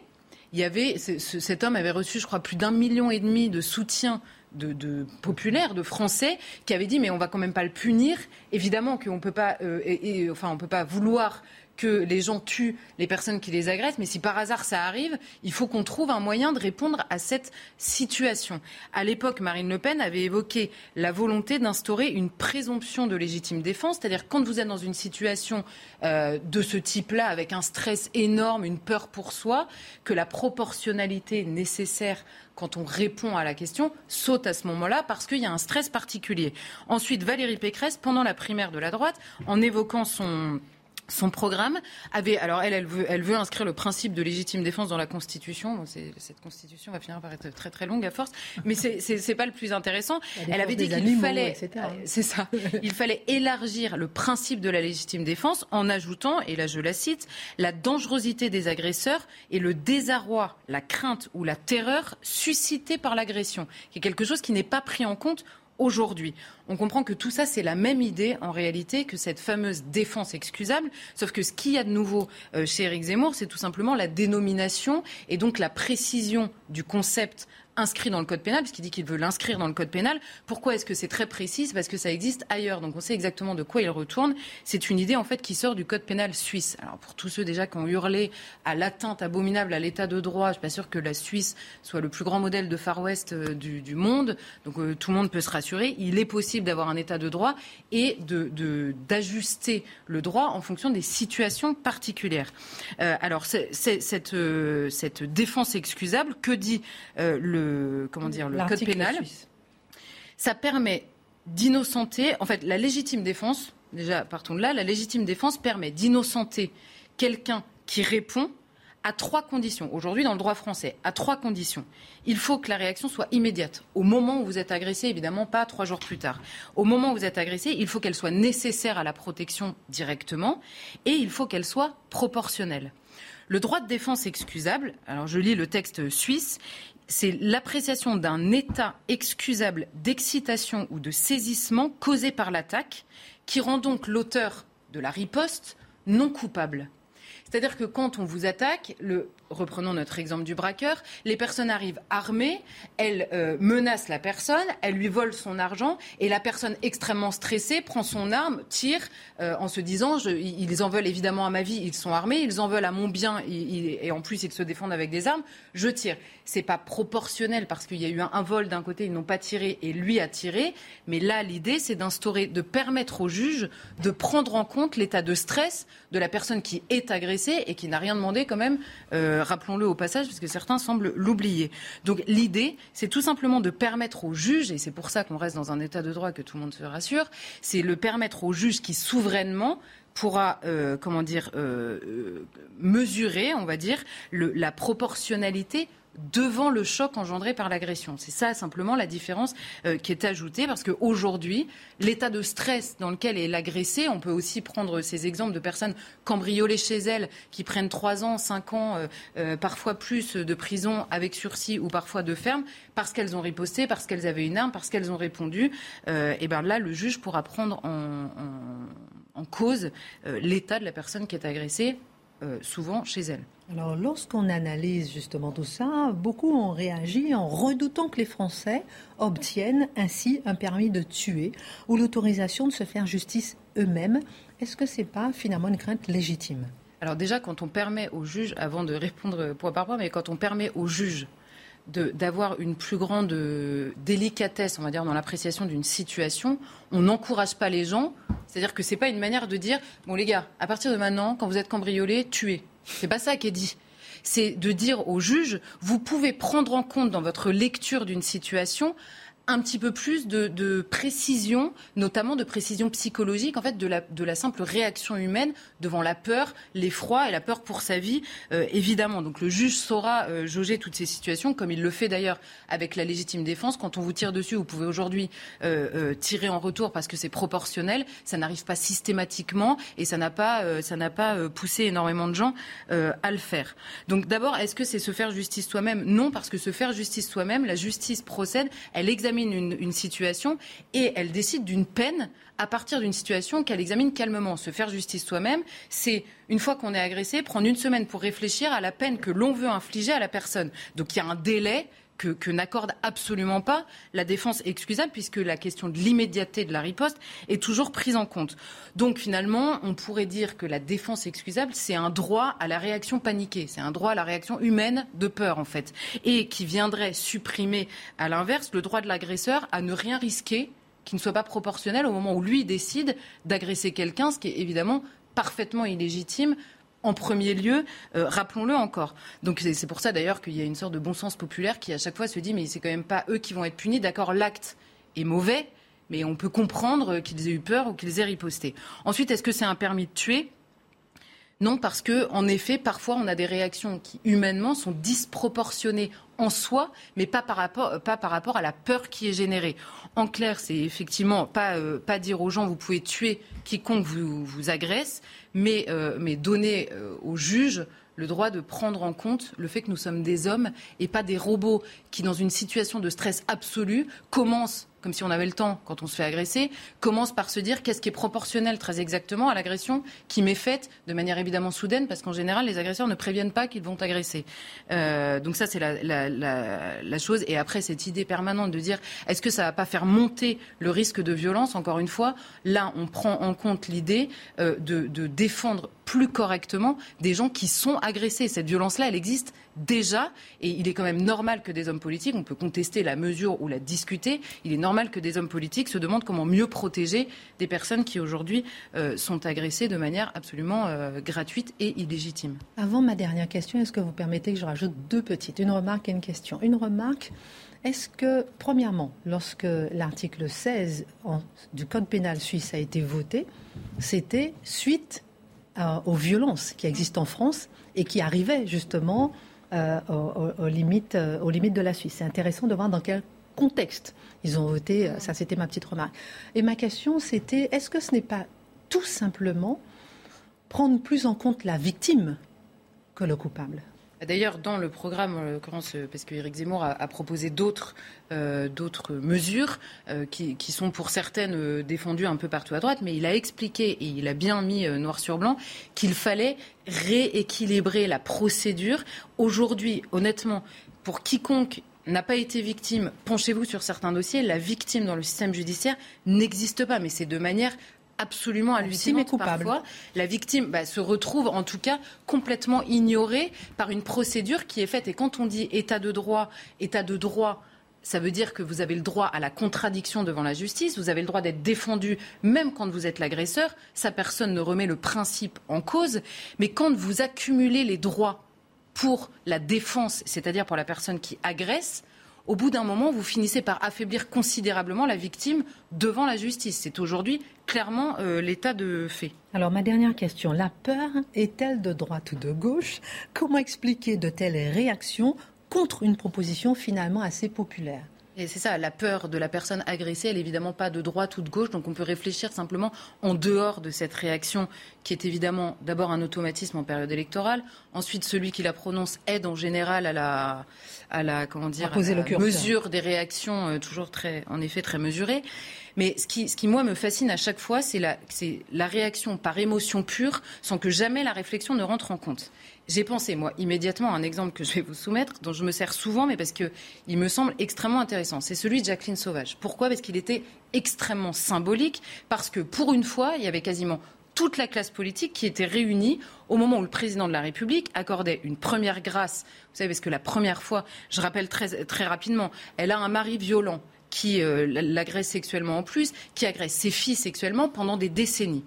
Speaker 2: il y avait, cet homme avait reçu, je crois, plus d'un million et demi de soutien de, de, populaires, de Français, qui avaient dit mais on va quand même pas le punir. Évidemment qu'on peut pas, euh, et, enfin on peut pas vouloir que les gens tuent les personnes qui les agressent, mais si par hasard ça arrive, il faut qu'on trouve un moyen de répondre à cette situation. À l'époque, Marine Le Pen avait évoqué la volonté d'instaurer une présomption de légitime défense, c'est-à-dire quand vous êtes dans une situation euh, de ce type-là, avec un stress énorme, une peur pour soi, que la proportionnalité nécessaire quand on répond à la question, saute à ce moment-là parce qu'il y a un stress particulier. Ensuite, Valérie Pécresse, pendant la primaire de la droite, en évoquant son son programme avait, alors elle, elle veut, elle veut inscrire le principe de légitime défense dans la Constitution. Bon, cette Constitution va finir par être très très longue à force, mais c'est c'est pas le plus intéressant. Elle avait dit qu'il fallait, euh, c'est ça, il fallait élargir le principe de la légitime défense en ajoutant, et là je la cite, la dangerosité des agresseurs et le désarroi, la crainte ou la terreur suscitée par l'agression, qui est quelque chose qui n'est pas pris en compte aujourd'hui. On comprend que tout ça, c'est la même idée en réalité que cette fameuse défense excusable, sauf que ce qu'il y a de nouveau euh, chez Éric Zemmour, c'est tout simplement la dénomination et donc la précision du concept inscrit dans le code pénal, puisqu'il dit qu'il veut l'inscrire dans le code pénal. Pourquoi est-ce que c'est très précis? Parce que ça existe ailleurs. Donc on sait exactement de quoi il retourne. C'est une idée en fait qui sort du code pénal suisse. Alors pour tous ceux déjà qui ont hurlé à l'atteinte abominable à l'état de droit, je suis pas sûr que la Suisse soit le plus grand modèle de Far West euh, du, monde. Donc euh, tout le monde peut se rassurer. Il est possible d'avoir un état de droit et d'ajuster le droit en fonction des situations particulières. Euh, alors, cette, cette, défense excusable, que dit euh, le, comment dire, le code pénal Ça permet d'innocenter, en fait, la légitime défense, déjà partons de là, la légitime défense permet d'innocenter quelqu'un qui répond à trois conditions. Aujourd'hui, dans le droit français, à trois conditions. Il faut que la réaction soit immédiate. Au moment où vous êtes agressé, évidemment, pas trois jours plus tard. Au moment où vous êtes agressé, il faut qu'elle soit nécessaire à la protection directement et il faut qu'elle soit proportionnelle. Le droit de défense excusable, alors je lis le texte suisse, c'est l'appréciation d'un état excusable d'excitation ou de saisissement causé par l'attaque qui rend donc l'auteur de la riposte non coupable. C'est-à-dire que quand on vous attaque, le, reprenons notre exemple du braqueur, les personnes arrivent armées, elles euh, menacent la personne, elles lui volent son argent, et la personne extrêmement stressée prend son arme, tire, euh, en se disant ils en veulent évidemment à ma vie, ils sont armés, ils en veulent à mon bien, et en plus ils se défendent avec des armes, je tire. C'est pas proportionnel parce qu'il y a eu un, vol d'un côté, ils n'ont pas tiré et lui a tiré, mais là l'idée c'est d'instaurer, de permettre au juge de prendre en compte l'état de stress de la personne qui est agressée et qui n'a rien demandé quand même. Euh, rappelons-le au passage, parce que certains semblent l'oublier. Donc l'idée, c'est tout simplement de permettre au juge, et c'est pour ça qu'on reste dans un état de droit que tout le monde se rassure, c'est le permettre au juge qui souverainement pourra, euh, comment dire, euh, mesurer, on va dire, la proportionnalité devant le choc engendré par l'agression. C'est ça simplement la différence euh, qui est ajoutée parce qu'aujourd'hui, l'état de stress dans lequel est l'agressé, on peut aussi prendre ces exemples de personnes cambriolées chez elles qui prennent 3 ans, 5 ans, euh, euh, parfois plus de prison avec sursis ou parfois de ferme parce qu'elles ont riposté, parce qu'elles avaient une arme, parce qu'elles ont répondu. et bien là, le juge pourra prendre en cause l'état de la personne qui est agressée euh, souvent chez elle.
Speaker 1: Alors, lorsqu'on analyse justement tout ça, beaucoup ont réagi en redoutant que les Français obtiennent ainsi un permis de tuer ou l'autorisation de se faire justice eux-mêmes. Est-ce que ce n'est pas finalement une crainte légitime?
Speaker 2: Alors déjà, quand on permet au juge, avant de répondre point par point, mais quand on permet au juge d'avoir une plus grande délicatesse, on va dire, dans l'appréciation d'une situation, on n'encourage pas les gens. C'est-à-dire que c'est pas une manière de dire, bon les gars, à partir de maintenant, quand vous êtes cambriolés, tuez. C'est pas ça qui est dit. C'est de dire au juge, vous pouvez prendre en compte dans votre lecture d'une situation un petit peu plus de, précision, notamment de précision psychologique, en fait, de la, simple réaction humaine devant la peur, l'effroi et la peur pour sa vie, euh, évidemment. Donc le juge saura euh, jauger toutes ces situations, comme il le fait d'ailleurs avec la légitime défense. Quand on vous tire dessus, vous pouvez aujourd'hui euh, tirer en retour parce que c'est proportionnel. Ça n'arrive pas systématiquement et ça n'a pas, ça n'a pas poussé énormément de gens à le faire. Donc d'abord, est-ce que c'est se faire justice soi-même? Non, parce que se faire justice soi-même, la justice procède, elle examine une, situation et elle décide d'une peine à partir d'une situation qu'elle examine calmement. Se faire justice soi-même, c'est, une fois qu'on est agressé, prendre une semaine pour réfléchir à la peine que l'on veut infliger à la personne. Donc il y a un délai que, n'accorde absolument pas la défense excusable, puisque la question de l'immédiateté de la riposte est toujours prise en compte. Donc finalement, on pourrait dire que la défense excusable, c'est un droit à la réaction paniquée, c'est un droit à la réaction humaine de peur, en fait, et qui viendrait supprimer, à l'inverse, le droit de l'agresseur à ne rien risquer qui ne soit pas proportionnel au moment où lui décide d'agresser quelqu'un, ce qui est évidemment parfaitement illégitime en premier lieu, euh, rappelons-le encore. Donc c'est pour ça d'ailleurs qu'il y a une sorte de bon sens populaire qui à chaque fois se dit mais c'est quand même pas eux qui vont être punis. D'accord, l'acte est mauvais, mais on peut comprendre qu'ils aient eu peur ou qu'ils aient riposté. Ensuite, est-ce que c'est un permis de tuer? Non, parce que, en effet, parfois, on a des réactions qui, humainement, sont disproportionnées en soi, mais pas par rapport, rapport à la peur qui est générée. En clair, c'est effectivement pas, euh, pas dire aux gens vous pouvez tuer quiconque vous, vous agresse, mais, euh, mais donner euh, aux juges le droit de prendre en compte le fait que nous sommes des hommes et pas des robots qui, dans une situation de stress absolu, commencent comme si on avait le temps quand on se fait agresser, commence par se dire qu'est-ce qui est proportionnel très exactement à l'agression qui m'est faite de manière évidemment soudaine, parce qu'en général, les agresseurs ne préviennent pas qu'ils vont agresser. Euh, donc ça, c'est la, chose. Et après, cette idée permanente de dire est-ce que ça va pas faire monter le risque de violence Encore une fois, là, on prend en compte l'idée euh, de, de défendre plus correctement des gens qui sont agressés. Cette violence-là, elle existe déjà, et il est quand même normal que des hommes politiques, on peut contester la mesure ou la discuter, il est normal que des hommes politiques se demandent comment mieux protéger des personnes qui aujourd'hui euh, sont agressées de manière absolument euh, gratuite et illégitime.
Speaker 1: Avant ma dernière question, est-ce que vous permettez que je rajoute deux petites, une remarque et une question? Une remarque. Est-ce que, premièrement, lorsque l'article 16 du Code pénal suisse a été voté, c'était suite aux violences qui existent en France et qui arrivaient justement euh, aux, limites, euh, aux limites de la Suisse. C'est intéressant de voir dans quel contexte ils ont voté. Euh, ça, c'était ma petite remarque. Et ma question, c'était est-ce que ce n'est pas tout simplement prendre plus en compte la victime que le coupable?
Speaker 2: D'ailleurs, dans le programme, en l'occurrence, parce que Éric Zemmour a, proposé d'autres d'autres mesures qui, qui, sont pour certaines défendues un peu partout à droite, mais il a expliqué et il a bien mis noir sur blanc qu'il fallait rééquilibrer la procédure. Aujourd'hui, honnêtement, pour quiconque n'a pas été victime, penchez-vous sur certains dossiers, la victime dans le système judiciaire n'existe pas, mais c'est de manière absolument hallucinante parfois. La victime bah, se retrouve en tout cas complètement ignorée par une procédure qui est faite. Et quand on dit état de droit, état de droit, ça veut dire que vous avez le droit à la contradiction devant la justice, vous avez le droit d'être défendu même quand vous êtes l'agresseur, ça personne ne remet le principe en cause, mais quand vous accumulez les droits pour la défense, c'est-à-dire pour la personne qui agresse, au bout d'un moment, vous finissez par affaiblir considérablement la victime devant la justice. C'est aujourd'hui clairement euh, l'état de fait.
Speaker 1: Alors ma dernière question, la peur est-elle de droite ou de gauche? Comment expliquer de telles réactions contre une proposition finalement assez populaire?
Speaker 2: Et c'est ça, la peur de la personne agressée, elle n'est évidemment pas de droite ou de gauche, donc on peut réfléchir simplement en dehors de cette réaction qui est évidemment d'abord un automatisme en période électorale, ensuite celui qui la prononce aide en général à la, à la comment dire, mesure des réactions euh, toujours très, en effet très mesurées. Mais ce qui, ce qui, moi, me fascine à chaque fois, c'est la, la réaction par émotion pure, sans que jamais la réflexion ne rentre en compte. J'ai pensé, moi, immédiatement à un exemple que je vais vous soumettre, dont je me sers souvent, mais parce qu'il me semble extrêmement intéressant. C'est celui de Jacqueline Sauvage. Pourquoi? Parce qu'il était extrêmement symbolique, parce que pour une fois, il y avait quasiment toute la classe politique qui était réunie au moment où le président de la République accordait une première grâce. Vous savez, parce que la première fois, je rappelle très, très rapidement, elle a un mari violent qui euh, l'agresse sexuellement en plus, qui agresse ses filles sexuellement pendant des décennies.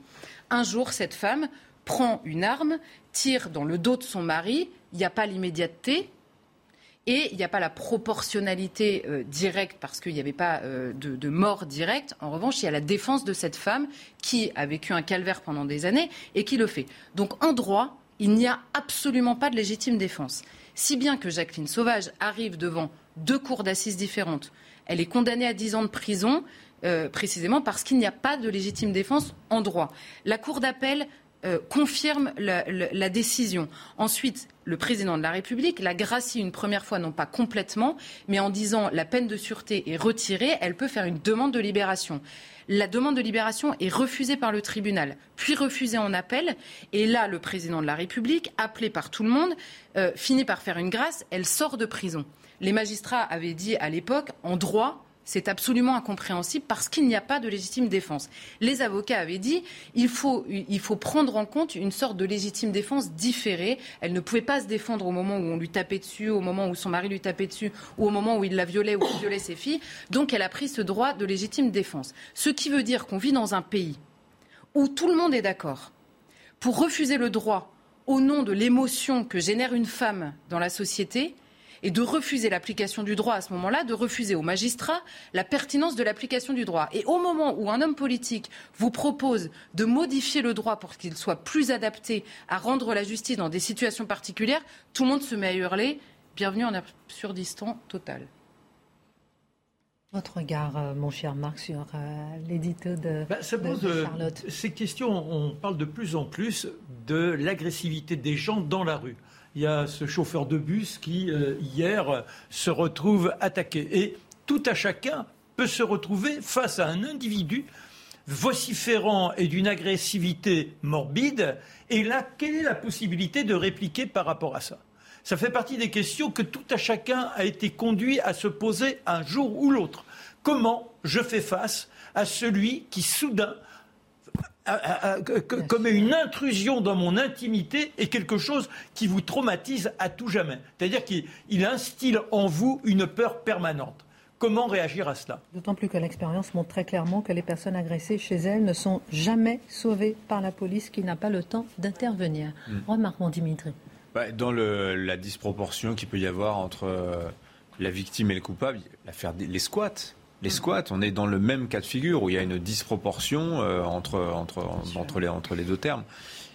Speaker 2: Un jour, cette femme prend une arme, tire dans le dos de son mari, il n'y a pas l'immédiateté, et il n'y a pas la proportionnalité euh, directe parce qu'il n'y avait pas euh, de, mort directe. En revanche, il y a la défense de cette femme qui a vécu un calvaire pendant des années et qui le fait. Donc en droit, il n'y a absolument pas de légitime défense. Si bien que Jacqueline Sauvage arrive devant deux cours d'assises différentes. Elle est condamnée à 10 ans de prison. Euh, précisément parce qu'il n'y a pas de légitime défense en droit. La Cour d'appel euh, confirme la, décision. Ensuite, le président de la République la gracie une première fois, non pas complètement, mais en disant la peine de sûreté est retirée, elle peut faire une demande de libération. La demande de libération est refusée par le tribunal, puis refusée en appel. Et là, le président de la République, appelé par tout le monde, euh, finit par faire une grâce. Elle sort de prison. Les magistrats avaient dit à l'époque, en droit, c'est absolument incompréhensible parce qu'il n'y a pas de légitime défense. Les avocats avaient dit il faut, faut prendre en compte une sorte de légitime défense différée. Elle ne pouvait pas se défendre au moment où on lui tapait dessus, au moment où son mari lui tapait dessus, ou au moment où il la violait ou violait ses filles. Donc elle a pris ce droit de légitime défense. Ce qui veut dire qu'on vit dans un pays où tout le monde est d'accord pour refuser le droit au nom de l'émotion que génère une femme dans la société et de refuser l'application du droit à ce moment-là, de refuser aux magistrats la pertinence de l'application du droit. Et au moment où un homme politique vous propose de modifier le droit pour qu'il soit plus adapté à rendre la justice dans des situations particulières, tout le monde se met à hurler Bienvenue en absurdistan total.
Speaker 1: Votre regard, euh, mon cher Marc, sur euh, l'édito de, bah, ça pose, euh, Charlotte.
Speaker 3: ces questions, on parle de plus en plus de l'agressivité des gens dans la rue il y a ce chauffeur de bus qui, euh, hier, se retrouve attaqué. Et tout à chacun peut se retrouver face à un individu vociférant et d'une agressivité morbide. Et là, quelle est la possibilité de répliquer par rapport à ça? Ça fait partie des questions que tout à chacun a été conduit à se poser un jour ou l'autre. Comment je fais face à celui qui soudain commet une intrusion dans mon intimité est quelque chose qui vous traumatise à tout jamais. C'est-à-dire qu'il instille en vous une peur permanente. Comment réagir à cela?
Speaker 1: D'autant plus que l'expérience montre très clairement que les personnes agressées chez elles ne sont jamais sauvées par la police qui n'a pas le temps d'intervenir. Hmm. Remarquons Dimitri.
Speaker 5: Bah, dans la disproportion qu'il peut y avoir entre euh, la victime et le coupable, l'affaire des squats les squats, on est dans le même cas de figure où il y a une disproportion euh, entre, entre, entre, les, entre les deux termes.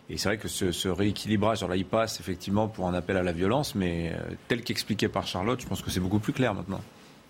Speaker 5: Et c'est vrai que ce, rééquilibrage, alors là, il passe effectivement pour un appel à la violence, mais euh, tel qu'expliqué par Charlotte, je pense que c'est beaucoup plus clair maintenant.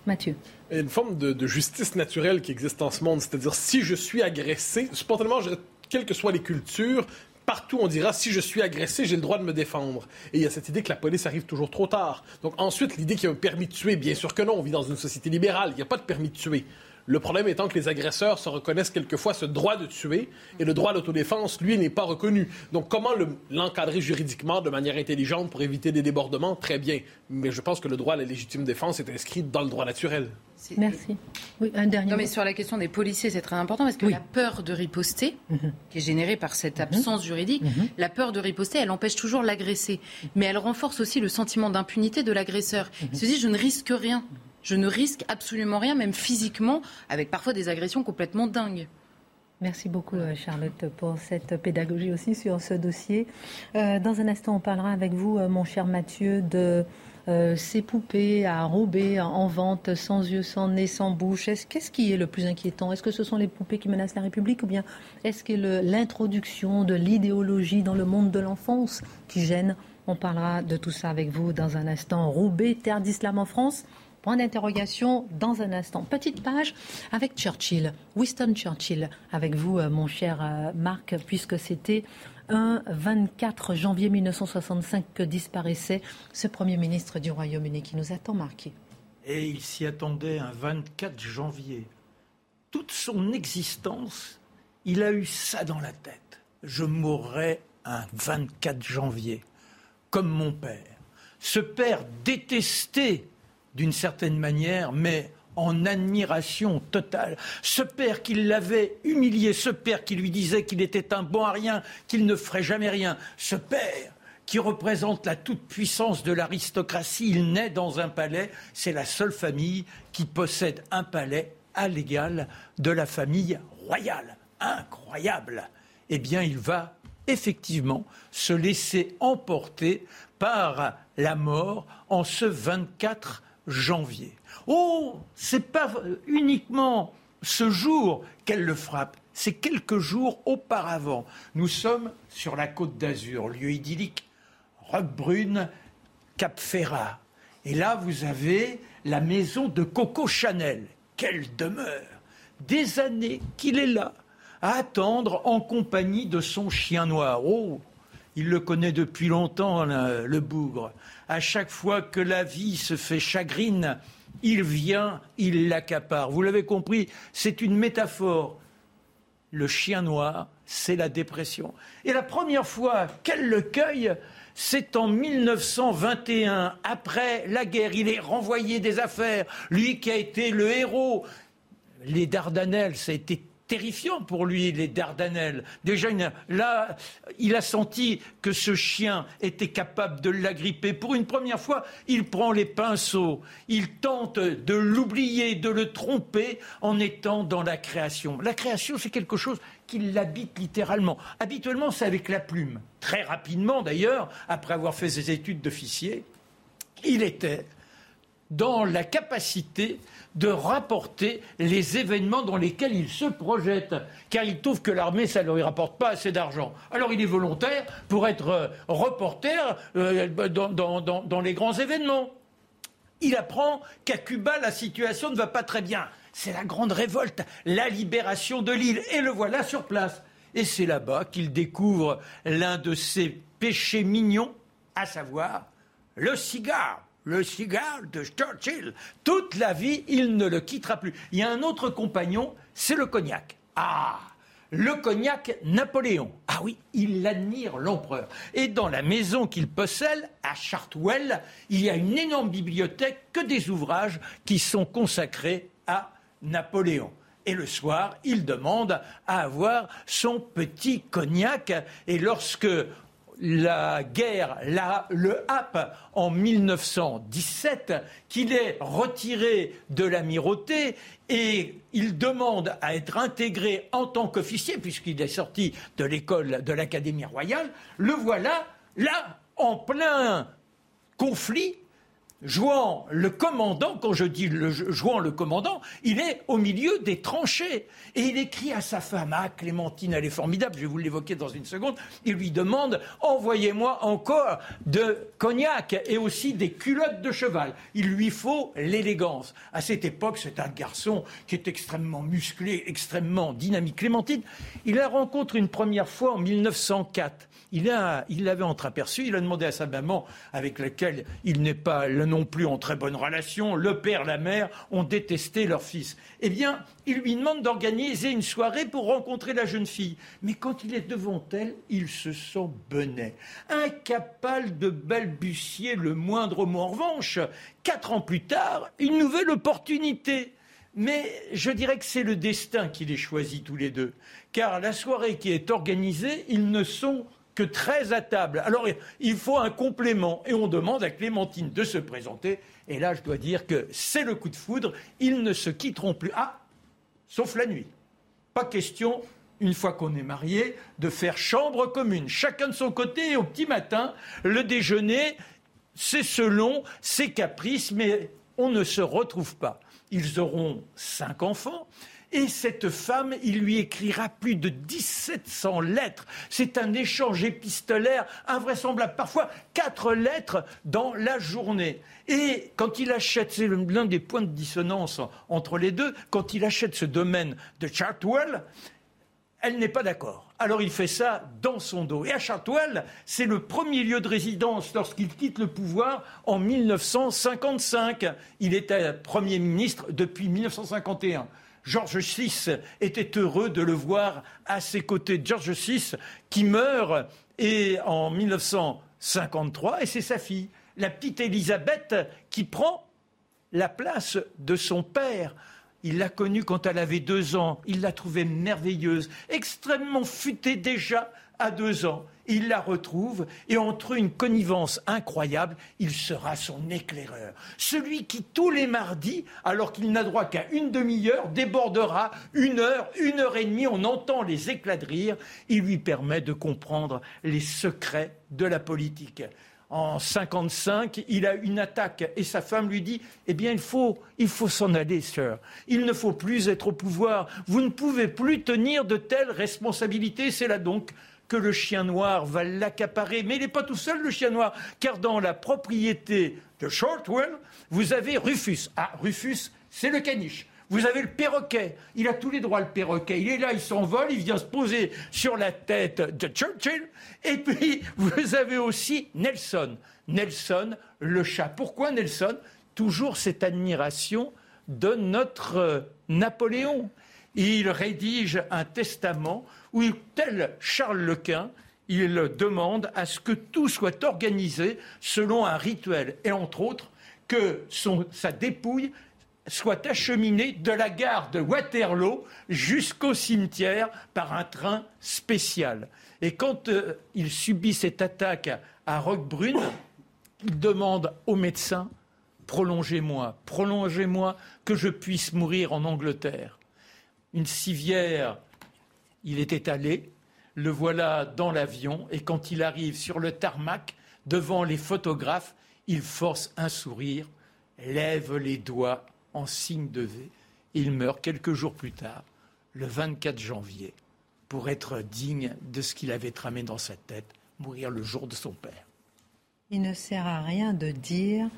Speaker 1: Mathieu.
Speaker 4: Il y a une forme de, justice naturelle qui existe en ce monde, c'est-à-dire si je suis agressé, spontanément, quelles que soient les cultures, partout on dira si je suis agressé, j'ai le droit de me défendre. Et il y a cette idée que la police arrive toujours trop tard. Donc ensuite, l'idée qu'il y a un permis de tuer, bien sûr que non, on vit dans une société libérale, il n'y a pas de permis de tuer. Le problème étant que les agresseurs se reconnaissent quelquefois ce droit de tuer et le droit à l'autodéfense, lui, n'est pas reconnu. Donc comment l'encadrer juridiquement de manière intelligente pour éviter des débordements? Très bien. Mais je pense que le droit à la légitime défense est inscrit dans le droit naturel.
Speaker 1: Merci. Oui, un dernier.
Speaker 2: Non, mais sur la question des policiers, c'est très important parce que la peur de riposter, mhm. qui est générée par cette mhm. absence juridique, mhm. la peur de riposter, elle empêche toujours l'agressé. Mais elle renforce aussi le sentiment d'impunité de l'agresseur. Il se dit, je ne risque rien je ne risque absolument rien, même physiquement, avec parfois des agressions complètement dingues.
Speaker 1: Merci beaucoup euh, Charlotte pour cette pédagogie aussi sur ce dossier. Euh, dans un instant, on parlera avec vous, euh, mon cher Mathieu, de ces poupées à Roubaix en vente, sans yeux, sans nez, sans bouche. Qu'est-ce qui est le plus inquiétant? Est-ce que ce sont les poupées qui menacent la République ou bien est-ce que l'introduction de l'idéologie dans le monde de l'enfance qui gêne? On parlera de tout ça avec vous dans un instant. Roubaix, terre d'islam en France Point d'interrogation dans un instant. Petite page avec Churchill, Winston Churchill, avec vous, euh, mon cher euh, Marc, puisque c'était un 24 janvier 1965 que disparaissait ce Premier ministre du Royaume-Uni qui nous a tant marqué.
Speaker 3: Et il s'y attendait un 24 janvier. Toute son existence, il a eu ça dans la tête. Je mourrai un 24 janvier, comme mon père. Ce père détesté d'une certaine manière, mais en admiration totale. Ce père qui l'avait humilié, ce père qui lui disait qu'il était un bon à rien, qu'il ne ferait jamais rien, ce père qui représente la toute-puissance de l'aristocratie, il naît dans un palais, c'est la seule famille qui possède un palais à l'égal de la famille royale. Incroyable. Eh bien, il va effectivement se laisser emporter par la mort en ce 24 janvier. Oh, c'est pas uniquement ce jour qu'elle le frappe, c'est quelques jours auparavant. Nous sommes sur la côte d'Azur, lieu idyllique, Roquebrune, Cap Ferrat. Et là, vous avez la maison de Coco Chanel. Quelle demeure Des années qu'il est là, à attendre en compagnie de son chien noir. Oh, il le connaît depuis longtemps, le bougre. À chaque fois que la vie se fait chagrine, il vient, il l'accapare. Vous l'avez compris, c'est une métaphore. Le chien noir, c'est la dépression. Et la première fois qu'elle le cueille, c'est en 1921, après la guerre. Il est renvoyé des affaires, lui qui a été le héros. Les Dardanelles, ça a été terrifiant pour lui, les Dardanelles. Déjà, là, il a senti que ce chien était capable de l'agripper. Pour une première fois, il prend les pinceaux, il tente de l'oublier, de le tromper en étant dans la création. La création, c'est quelque chose qui l'habite littéralement. Habituellement, c'est avec la plume. Très rapidement, d'ailleurs, après avoir fait ses études d'officier, il était dans la capacité de rapporter les événements dans lesquels il se projette, car il trouve que l'armée, ça ne lui rapporte pas assez d'argent. Alors il est volontaire pour être euh, reporter euh, dans, les grands événements. Il apprend qu'à Cuba, la situation ne va pas très bien. C'est la grande révolte, la libération de l'île. Et le voilà sur place. Et c'est là-bas qu'il découvre l'un de ses péchés mignons, à savoir le cigare le cigare de Churchill. Toute la vie, il ne le quittera plus. Il y a un autre compagnon, c'est le cognac. Ah le cognac Napoléon. Ah oui, il admire l'empereur. Et dans la maison qu'il possède, à Chartwell, il y a une énorme bibliothèque que des ouvrages qui sont consacrés à Napoléon. Et le soir, il demande à avoir son petit cognac. Et lorsque la guerre le happe en 1917, qu'il est retiré de l'amirauté et il demande à être intégré en tant qu'officier, puisqu'il est sorti de l'école de l'Académie royale, le voilà là, en plein conflit jouant le commandant, quand je dis le, jouant le commandant, il est au milieu des tranchées. Et il écrit à sa femme, ah Clémentine, elle est formidable, je vais vous l'évoquer dans une seconde, il lui demande, envoyez-moi encore de cognac et aussi des culottes de cheval. Il lui faut l'élégance. À cette époque, c'est un garçon qui est extrêmement musclé, extrêmement dynamique. Clémentine, il la rencontre une première fois en 1904 il l'avait entreaperçu, il a demandé à sa maman, avec laquelle il n'est pas non plus en très bonne relation, le père, la mère ont détesté leur fils. Eh bien, il lui demande d'organiser une soirée pour rencontrer la jeune fille. Mais quand il est devant elle, il se sent benet, incapable de balbutier le moindre mot. En revanche, quatre ans plus tard, une nouvelle opportunité. Mais je dirais que c'est le destin qui les choisit tous les deux. Car la soirée qui est organisée, ils ne sont que 13 à table. Alors il faut un complément et on demande à Clémentine de se présenter. Et là, je dois dire que c'est le coup de foudre. Ils ne se quitteront plus. Ah, sauf la nuit. Pas question, une fois qu'on est marié, de faire chambre commune. Chacun de son côté et au petit matin, le déjeuner, c'est selon ses caprices, mais on ne se retrouve pas. Ils auront cinq enfants. Et cette femme, il lui écrira plus de 1700 lettres. C'est un échange épistolaire invraisemblable. Parfois, quatre lettres dans la journée. Et quand il achète, c'est l'un des points de dissonance entre les deux, quand il achète ce domaine de Chartwell, elle n'est pas d'accord. Alors il fait ça dans son dos. Et à Chartwell, c'est le premier lieu de résidence lorsqu'il quitte le pouvoir en 1955. Il était Premier ministre depuis 1951. George VI était heureux de le voir à ses côtés. George VI qui meurt et en 1953 et c'est sa fille, la petite Élisabeth, qui prend la place de son père. Il l'a connue quand elle avait deux ans. Il l'a trouvée merveilleuse, extrêmement futée déjà à deux ans il la retrouve et entre une connivence incroyable, il sera son éclaireur. Celui qui tous les mardis, alors qu'il n'a droit qu'à une demi-heure, débordera une heure, une heure et demie, on entend les éclats de rire, il lui permet de comprendre les secrets de la politique en 55, il a une attaque et sa femme lui dit Eh bien, il faut, il faut s'en aller, sœur. Il ne faut plus être au pouvoir. Vous ne pouvez plus tenir de telles responsabilités. C'est là donc que le chien noir va l'accaparer. Mais il n'est pas tout seul, le chien noir, car dans la propriété de Shortwell, vous avez Rufus. Ah, Rufus, c'est le caniche. Vous avez le perroquet. Il a tous les droits, le perroquet. Il est là, il s'envole, il vient se poser sur la tête de Churchill. Et puis, vous avez aussi Nelson. Nelson, le chat. Pourquoi Nelson? Toujours cette admiration de notre euh, Il rédige un testament où, tel Charles Lequin, il demande à ce que tout soit organisé selon un rituel, et entre autres, que sa dépouille soit acheminée de la gare de Waterloo jusqu'au cimetière par un train spécial. Et quand euh, il subit cette attaque à Roquebrune, il demande au médecin Prolongez-moi, prolongez-moi que je puisse mourir en Angleterre. Une civière il était allé, le voilà dans l'avion, et quand il arrive sur le tarmac, devant les photographes, il force un sourire, lève les doigts en signe de V. Il meurt quelques jours plus tard, le 24 janvier, pour être digne de ce qu'il avait tramé dans sa tête, mourir le jour de son père.
Speaker 1: Il ne sert à rien de dire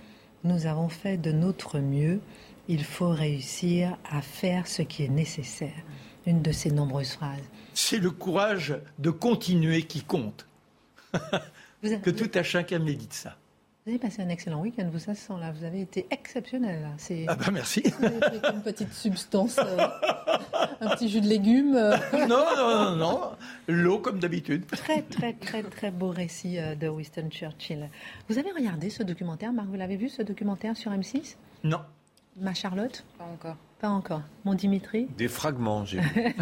Speaker 1: nous avons fait de notre mieux, il faut réussir à faire ce qui est nécessaire. Une de ces nombreuses phrases
Speaker 3: c'est le courage de continuer qui compte. que tout à chacun médite ça.
Speaker 1: Vous avez passé un excellent week-end, vous, ça sent là. Vous avez été exceptionnel là.
Speaker 3: Ah bah merci.
Speaker 1: Vous avez une petite substance, euh, un petit jus de légumes. Euh.
Speaker 3: non, non, non, non. L'eau comme d'habitude.
Speaker 1: Très, très, très, très beau récit euh, de Winston Churchill. Vous avez regardé ce documentaire, Marc? Vous l'avez vu ce documentaire sur M6
Speaker 3: Non.
Speaker 1: Ma Charlotte
Speaker 2: Pas encore.
Speaker 1: Pas encore. Mon Dimitri
Speaker 5: Des fragments, j'ai vu.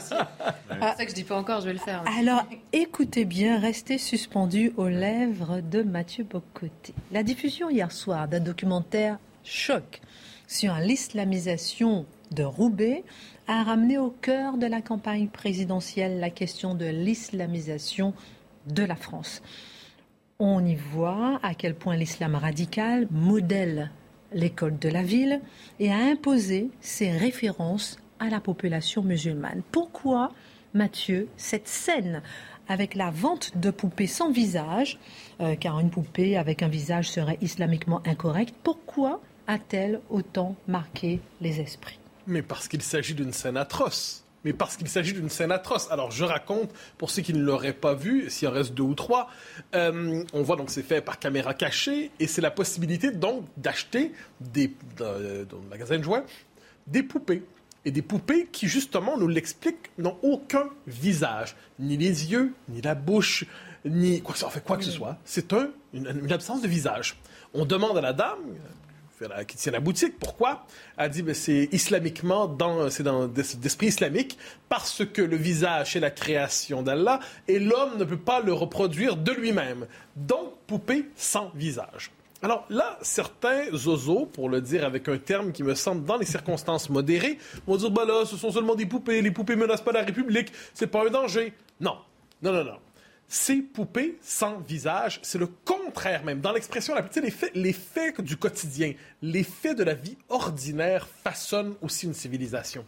Speaker 2: C'est pour ça que je dis pas encore, je vais le faire.
Speaker 1: Alors, écoutez bien, restez suspendus aux lèvres de Mathieu Bocoté. La diffusion hier soir d'un documentaire choc sur l'islamisation de Roubaix a ramené au cœur de la campagne présidentielle la question de l'islamisation de la France. On y voit à quel point l'islam radical modèle l'école de la ville et a imposé ses références à la population musulmane. Pourquoi, Mathieu, cette scène avec la vente de poupées sans visage, euh, car une poupée avec un visage serait islamiquement incorrecte, pourquoi a-t-elle autant marqué les esprits?
Speaker 4: Mais parce qu'il s'agit d'une scène atroce mais parce qu'il s'agit d'une scène atroce. Alors, je raconte, pour ceux qui ne l'auraient pas vu, s'il en reste deux ou trois, euh, on voit donc c'est fait par caméra cachée, et c'est la possibilité donc d'acheter des, dans, dans le magasin de jouets des poupées. Et des poupées qui, justement, nous l'expliquent, n'ont aucun visage, ni les yeux, ni la bouche, ni quoi que, ce- en fait, quoi que ce soit. C'est un, une, une absence de visage. On demande à la dame, qui tient la boutique. Pourquoi? Elle dit ben, c'est islamiquement c'est dans d'es- d'esprit islamique parce que le visage est la création d'Allah et l'homme ne peut pas le reproduire de lui-même. Donc poupée sans visage. Alors là, certains zozos, pour le dire avec un terme qui me semble dans les circonstances modérées, vont dire bah là, ce sont seulement des poupées, les poupées menacent pas la République, c'est pas un danger. Non, non, non, non. Ces poupées sans visage, c'est le contraire même. Dans l'expression la plus, les faits, les faits du quotidien, les faits de la vie ordinaire façonnent aussi une civilisation.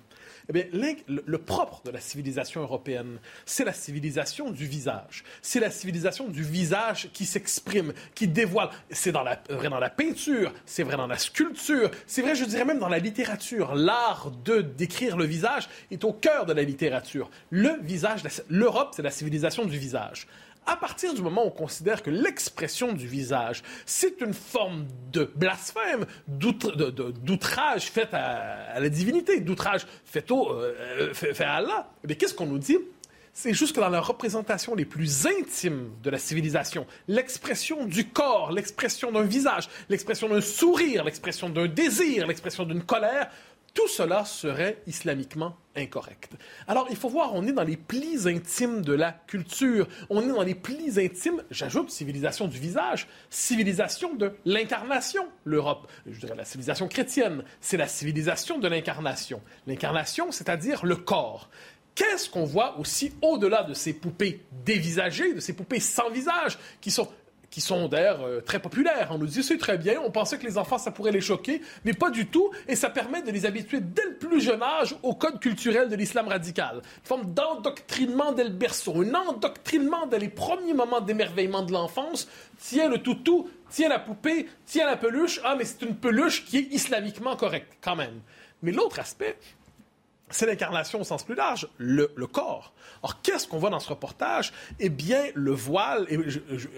Speaker 4: Eh bien, le, propre de la civilisation européenne, c'est la civilisation du visage. C'est la civilisation du visage qui s'exprime, qui dévoile. C'est vrai dans la peinture, c'est vrai dans la sculpture, c'est vrai, je dirais même dans la littérature. L'art de décrire le visage est au cœur de la littérature. Le visage, l'Europe, c'est la civilisation du visage. À partir du moment où on considère que l'expression du visage, c'est une forme de blasphème, d'outrage fait à, la divinité, d'outrage fait, euh, fait à Allah, eh bien, qu'est-ce qu'on nous dit? C'est juste que dans la représentation les plus intimes de la civilisation, l'expression du corps, l'expression d'un visage, l'expression d'un sourire, l'expression d'un désir, l'expression d'une colère, tout cela serait islamiquement incorrect. Alors, il faut voir, on est dans les plis intimes de la culture. On est dans les plis intimes, j'ajoute, civilisation du visage, civilisation de l'incarnation, l'Europe. Je dirais la civilisation chrétienne, c'est la civilisation de l'incarnation. L'incarnation, c'est-à-dire le corps. Qu'est-ce qu'on voit aussi au-delà de ces poupées dévisagées, de ces poupées sans visage, qui sont qui sont d'ailleurs euh, très populaires. On nous dit c'est très bien, on pensait que les enfants ça pourrait les choquer, mais pas du tout, et ça permet de les habituer dès le plus jeune âge au code culturel de l'islam radical. Une forme d'endoctrinement dès le berceau, un endoctrinement dès les premiers moments d'émerveillement de l'enfance. Tiens le toutou, tiens la poupée, tiens la peluche, ah mais c'est une peluche qui est islamiquement correcte quand même. Mais l'autre aspect, c'est l'incarnation au sens plus large, le, corps. Or, qu'est-ce qu'on voit dans ce reportage? Eh bien, le voile, et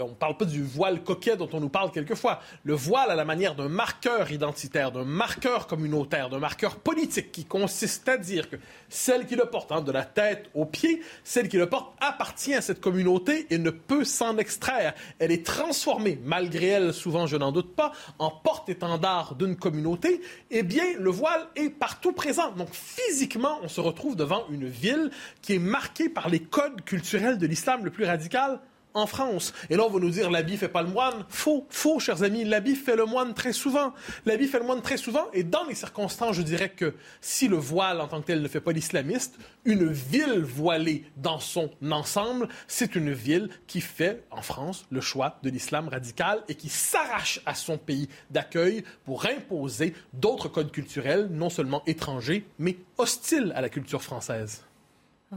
Speaker 4: on ne parle pas du voile coquet dont on nous parle quelquefois, le voile à la manière d'un marqueur identitaire, d'un marqueur communautaire, d'un marqueur politique qui consiste à dire que celle qui le porte, de la tête aux pieds, celle qui le porte appartient à cette communauté et ne peut s'en extraire. Elle est transformée, malgré elle, souvent je n'en doute pas, en porte-étendard d'une communauté. Eh bien, le voile est partout présent. Donc, physiquement, on se retrouve devant une ville qui est marquée par les codes culturels de l'islam le plus radical en France. Et là, on va nous dire l'habit fait pas le moine. Faux, faux, chers amis. L'habit fait le moine très souvent. L'habit fait le moine très souvent. Et dans les circonstances, je dirais que si le voile en tant que tel ne fait pas l'islamiste, une ville voilée dans son ensemble, c'est une ville qui fait, en France, le choix de l'islam radical et qui s'arrache à son pays d'accueil pour imposer d'autres codes culturels, non seulement étrangers, mais hostiles à la culture française.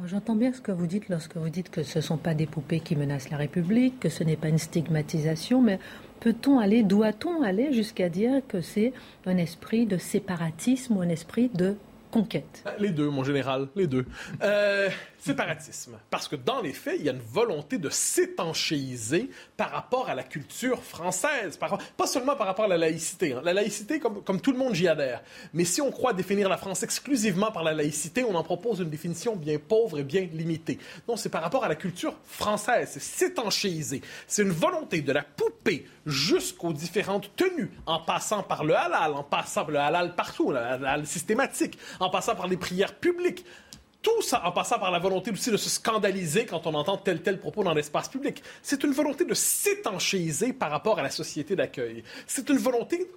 Speaker 1: J'entends bien ce que vous dites lorsque vous dites que ce ne sont pas des poupées qui menacent la République, que ce n'est pas une stigmatisation, mais peut-on aller, doit-on aller jusqu'à dire que c'est un esprit de séparatisme ou un esprit de conquête?
Speaker 4: Les deux, mon général, les deux. Euh, séparatisme. Parce que dans les faits, il y a une volonté de s'étanchéiser par rapport à la culture française. Pas seulement par rapport à la laïcité. hein. La laïcité, comme, comme tout le monde, j'y adhère. Mais si on croit définir la France exclusivement par la laïcité, on en propose une définition bien pauvre et bien limitée. Non, c'est par rapport à la culture française. C'est s'étanchéiser. C'est une volonté de la poupée jusqu'aux différentes tenues, en passant par le halal, en passant par le halal partout, le halal systématique, en passant par les prières publiques, tout ça en passant par la volonté aussi de se scandaliser quand on entend tel tel propos dans l'espace public. C'est une volonté de s'étanchéiser par rapport à la société d'accueil. C'est une volonté,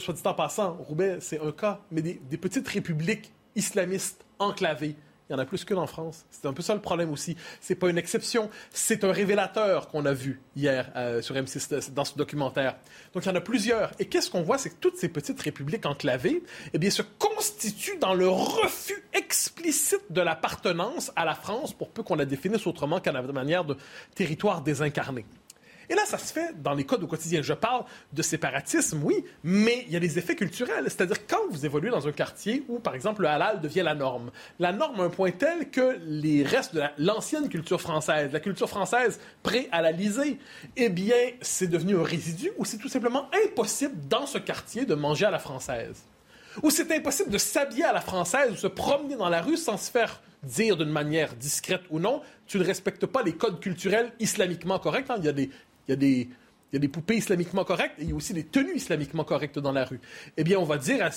Speaker 4: soit dit en passant, Roubaix, c'est un cas, mais des petites républiques islamistes enclavées il y en a plus qu'une en France. C'est un peu ça le problème aussi. C'est pas une exception. C'est un révélateur qu'on a vu hier euh, sur M6 dans ce documentaire. Donc il y en a plusieurs. Et qu'est-ce qu'on voit, c'est que toutes ces petites républiques enclavées, eh bien, se constituent dans le refus explicite de l'appartenance à la France, pour peu qu'on la définisse autrement qu'à la manière de territoire désincarné. Et là, ça se fait dans les codes au quotidien. Je parle de séparatisme, oui, mais il y a des effets culturels. C'est-à-dire quand vous évoluez dans un quartier où, par exemple, le halal devient la norme, la norme à un point tel que les restes de l'ancienne culture française, la culture française pré-halalisée, eh bien, c'est devenu un résidu ou c'est tout simplement impossible dans ce quartier de manger à la française? Ou c'est impossible de s'habiller à la française ou se promener dans la rue sans se faire dire d'une manière discrète ou non, tu ne respectes pas les codes culturels islamiquement corrects. Hein. Il y a des il y a des, poupées islamiquement correctes et il y a aussi des tenues islamiquement correctes dans la rue. Eh bien, on va dire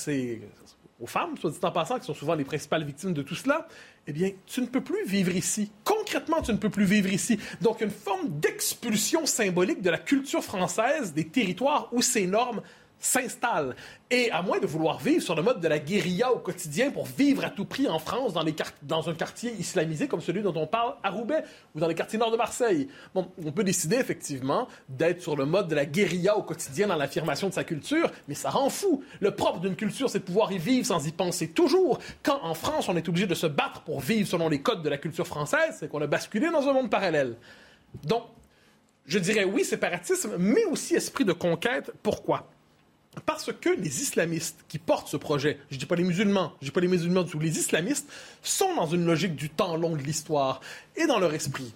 Speaker 4: aux femmes, soit dit en passant, qui sont souvent les principales victimes de tout cela, eh bien, tu ne peux plus vivre ici. Concrètement, tu ne peux plus vivre ici. Donc, une forme d'expulsion symbolique de la culture française des territoires où ces normes s'installe. Et à moins de vouloir vivre sur le mode de la guérilla au quotidien pour vivre à tout prix en France dans, les dans un quartier islamisé comme celui dont on parle à Roubaix ou dans les quartiers nord de Marseille, bon, on peut décider effectivement d'être sur le mode de la guérilla au quotidien dans l'affirmation de sa culture, mais ça rend fou. Le propre d'une culture, c'est de pouvoir y vivre sans y penser toujours. Quand en France, on est obligé de se battre pour vivre selon les codes de la culture française, c'est qu'on a basculé dans un monde parallèle. Donc, je dirais oui, séparatisme, mais aussi esprit de conquête. Pourquoi? Parce que les islamistes qui portent ce projet, je ne dis pas les musulmans, je dis pas les musulmans du tout, les islamistes sont dans une logique du temps long de l'histoire et dans leur esprit.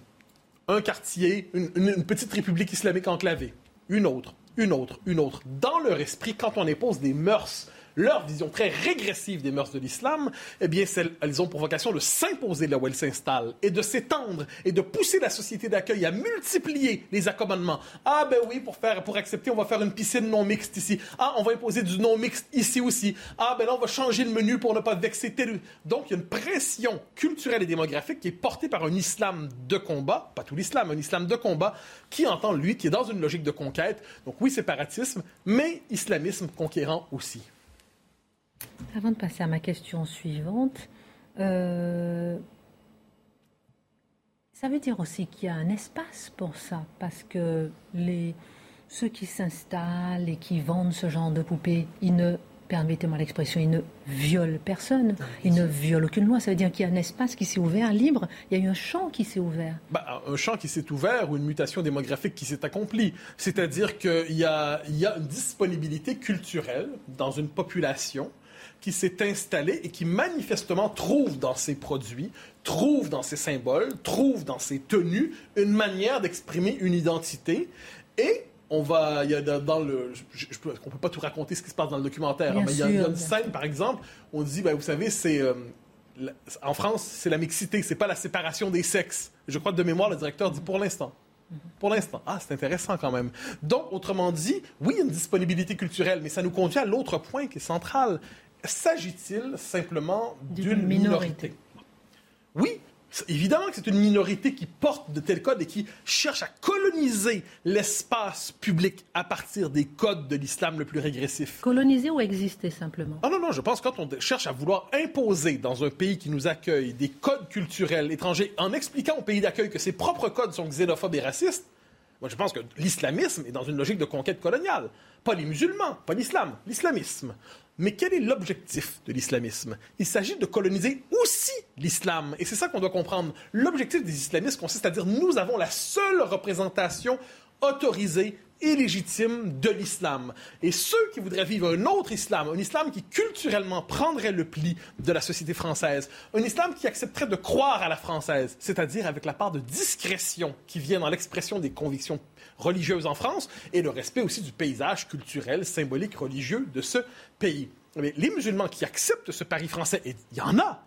Speaker 4: Un quartier, une petite république islamique enclavée, une autre, une autre, une autre. Dans leur esprit, quand on impose des mœurs leur vision très régressive des mœurs de l'islam, eh bien, elles ont pour vocation de s'imposer là où elles s'installent et de s'étendre et de pousser la société d'accueil à multiplier les accommodements. Ah ben oui, pour faire, pour accepter, on va faire une piscine non mixte ici. Ah, on va imposer du non mixte ici aussi. Ah ben là, on va changer le menu pour ne pas vexer tel. Donc, il y a une pression culturelle et démographique qui est portée par un islam de combat, pas tout l'islam, un islam de combat qui entend lui, qui est dans une logique de conquête. Donc oui, séparatisme, mais islamisme conquérant aussi.
Speaker 1: Avant de passer à ma question suivante, euh, ça veut dire aussi qu'il y a un espace pour ça, parce que les, ceux qui s'installent et qui vendent ce genre de poupées, ils ne, permettez-moi l'expression, ils ne violent personne, ils ne violent aucune loi. Ça veut dire qu'il y a un espace qui s'est ouvert, libre, il y a eu un champ qui s'est ouvert.
Speaker 4: Bah, un champ qui s'est ouvert ou une mutation démographique qui s'est accomplie. C'est-à-dire qu'il y y a une disponibilité culturelle dans une population qui s'est installé et qui manifestement trouve dans ses produits, trouve dans ses symboles, trouve dans ses tenues une manière d'exprimer une identité. Et on va, il y a dans le, je, ne peut pas tout raconter ce qui se passe dans le documentaire, mais il y, a, une scène par exemple, on dit, ben, vous savez, c'est euh, en France, c'est la mixité, c'est pas la séparation des sexes. Je crois que de mémoire, le directeur dit pour l'instant. Pour l'instant. Ah, c'est intéressant quand même. Donc, autrement dit, oui, il une disponibilité culturelle, mais ça nous conduit à l'autre point qui est central. S'agit-il simplement d'une minorité? Oui, Évidemment que c'est une minorité qui porte de tels codes et qui cherche à coloniser l'espace public à partir des codes de l'islam le plus régressif.
Speaker 1: Coloniser ou exister simplement?
Speaker 4: Ah non, non, je pense que quand on cherche à vouloir imposer dans un pays qui nous accueille des codes culturels étrangers en expliquant au pays d'accueil que ses propres codes sont xénophobes et racistes, moi je pense que l'islamisme est dans une logique de conquête coloniale. Pas les musulmans, pas l'islam, l'islamisme. Mais quel est l'objectif de l'islamisme? Il s'agit de coloniser aussi l'islam. Et c'est ça qu'on doit comprendre. L'objectif des islamistes consiste à dire nous avons la seule représentation autorisée et légitime de l'islam. Et ceux qui voudraient vivre un autre islam, un islam qui culturellement prendrait le pli de la société française, un islam qui accepterait de croire à la française, c'est-à-dire avec la part de discrétion qui vient dans l'expression des convictions religieuses en France et le respect aussi du paysage culturel, symbolique, religieux de ce pays. Mais les musulmans qui acceptent ce pari français, et il y en a,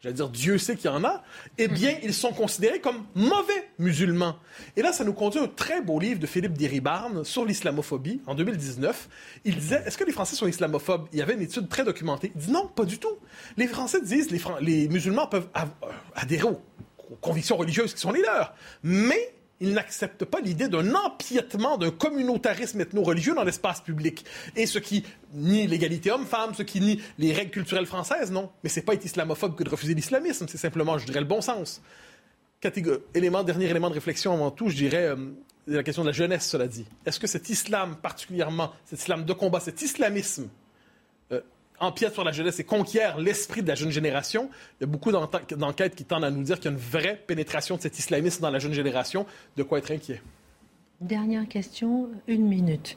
Speaker 4: j'allais dire Dieu sait qu'il y en a, eh bien, ils sont considérés comme mauvais musulmans. Et là, ça nous conduit à un très beau livre de Philippe Diribarne sur l'islamophobie en 2019. Il disait, est-ce que les Français sont islamophobes? Il y avait une étude très documentée. Il dit non, pas du tout. Les Français disent, les, les musulmans peuvent euh, adhérer aux convictions religieuses qui sont les leurs, mais ils n'acceptent pas l'idée d'un empiètement, d'un communautarisme ethno-religieux dans l'espace public. Et ce qui nie l'égalité homme-femme, ce qui nie les règles culturelles françaises, non. Mais c'est pas être islamophobe que de refuser l'islamisme, c'est simplement, je dirais, le bon sens. élément, dernier élément de réflexion avant tout, je dirais euh, la question de la jeunesse, cela dit. Est-ce que cet islam particulièrement, cet islam de combat, cet islamisme empiète sur la jeunesse et conquiert l'esprit de la jeune génération. Il y a beaucoup d'enquêtes qui tendent à nous dire qu'il y a une vraie pénétration de cet islamisme dans la jeune génération. De quoi être inquiet.
Speaker 1: Dernière question, une minute.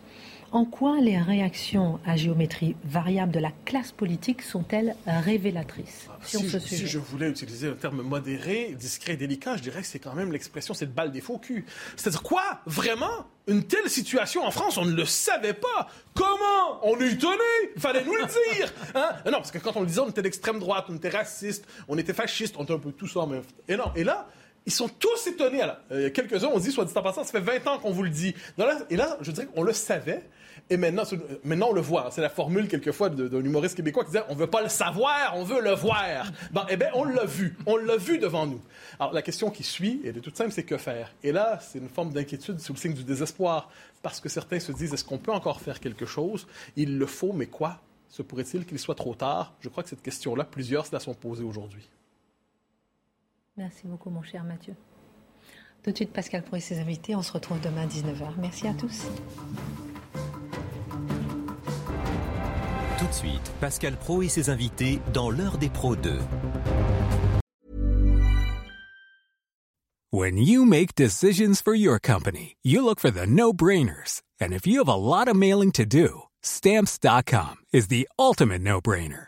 Speaker 1: En quoi les réactions à géométrie variable de la classe politique sont-elles révélatrices
Speaker 4: ah, sur si, Si je voulais utiliser un terme modéré, discret, délicat, je dirais que c'est quand même l'expression, c'est le balle des faux culs. C'est-à-dire quoi Vraiment Une telle situation en France, on ne le savait pas. Comment On est étonné. Il fallait nous le dire. Hein? Non, parce que quand on le disait, on était d'extrême droite, on était raciste, on était fasciste, on était un peu tout ça. Mais... Et non. Et là, ils sont tous étonnés. Euh, quelques-uns ont dit, soit dit en passant, ça fait 20 ans qu'on vous le dit. et là, je dirais qu'on le savait. Et maintenant, maintenant on le voit. C'est la formule quelquefois d'un humoriste québécois qui disait on veut pas le savoir, on veut le voir. Bon, eh bien, on l'a vu. On l'a vu devant nous. Alors, la question qui suit, elle est toute simple, c'est que faire? Et là, c'est une forme d'inquiétude sous le signe du désespoir. Parce que certains se disent est-ce qu'on peut encore faire quelque chose? Il le faut, mais quoi Se pourrait-il qu'il soit trop tard? Je crois que cette question-là, plusieurs se la sont posées aujourd'hui.
Speaker 1: Merci beaucoup, mon cher Mathieu. Tout de suite, Pascal pour ses invités. On se retrouve demain à 19h. Merci à tous.
Speaker 6: Tout de suite, Pascal Pro et ses invités dans l'heure des pros 2.
Speaker 7: When you make decisions for your company, you look for the no-brainers. And if you have a lot of mailing to do, stamps.com is the ultimate no-brainer.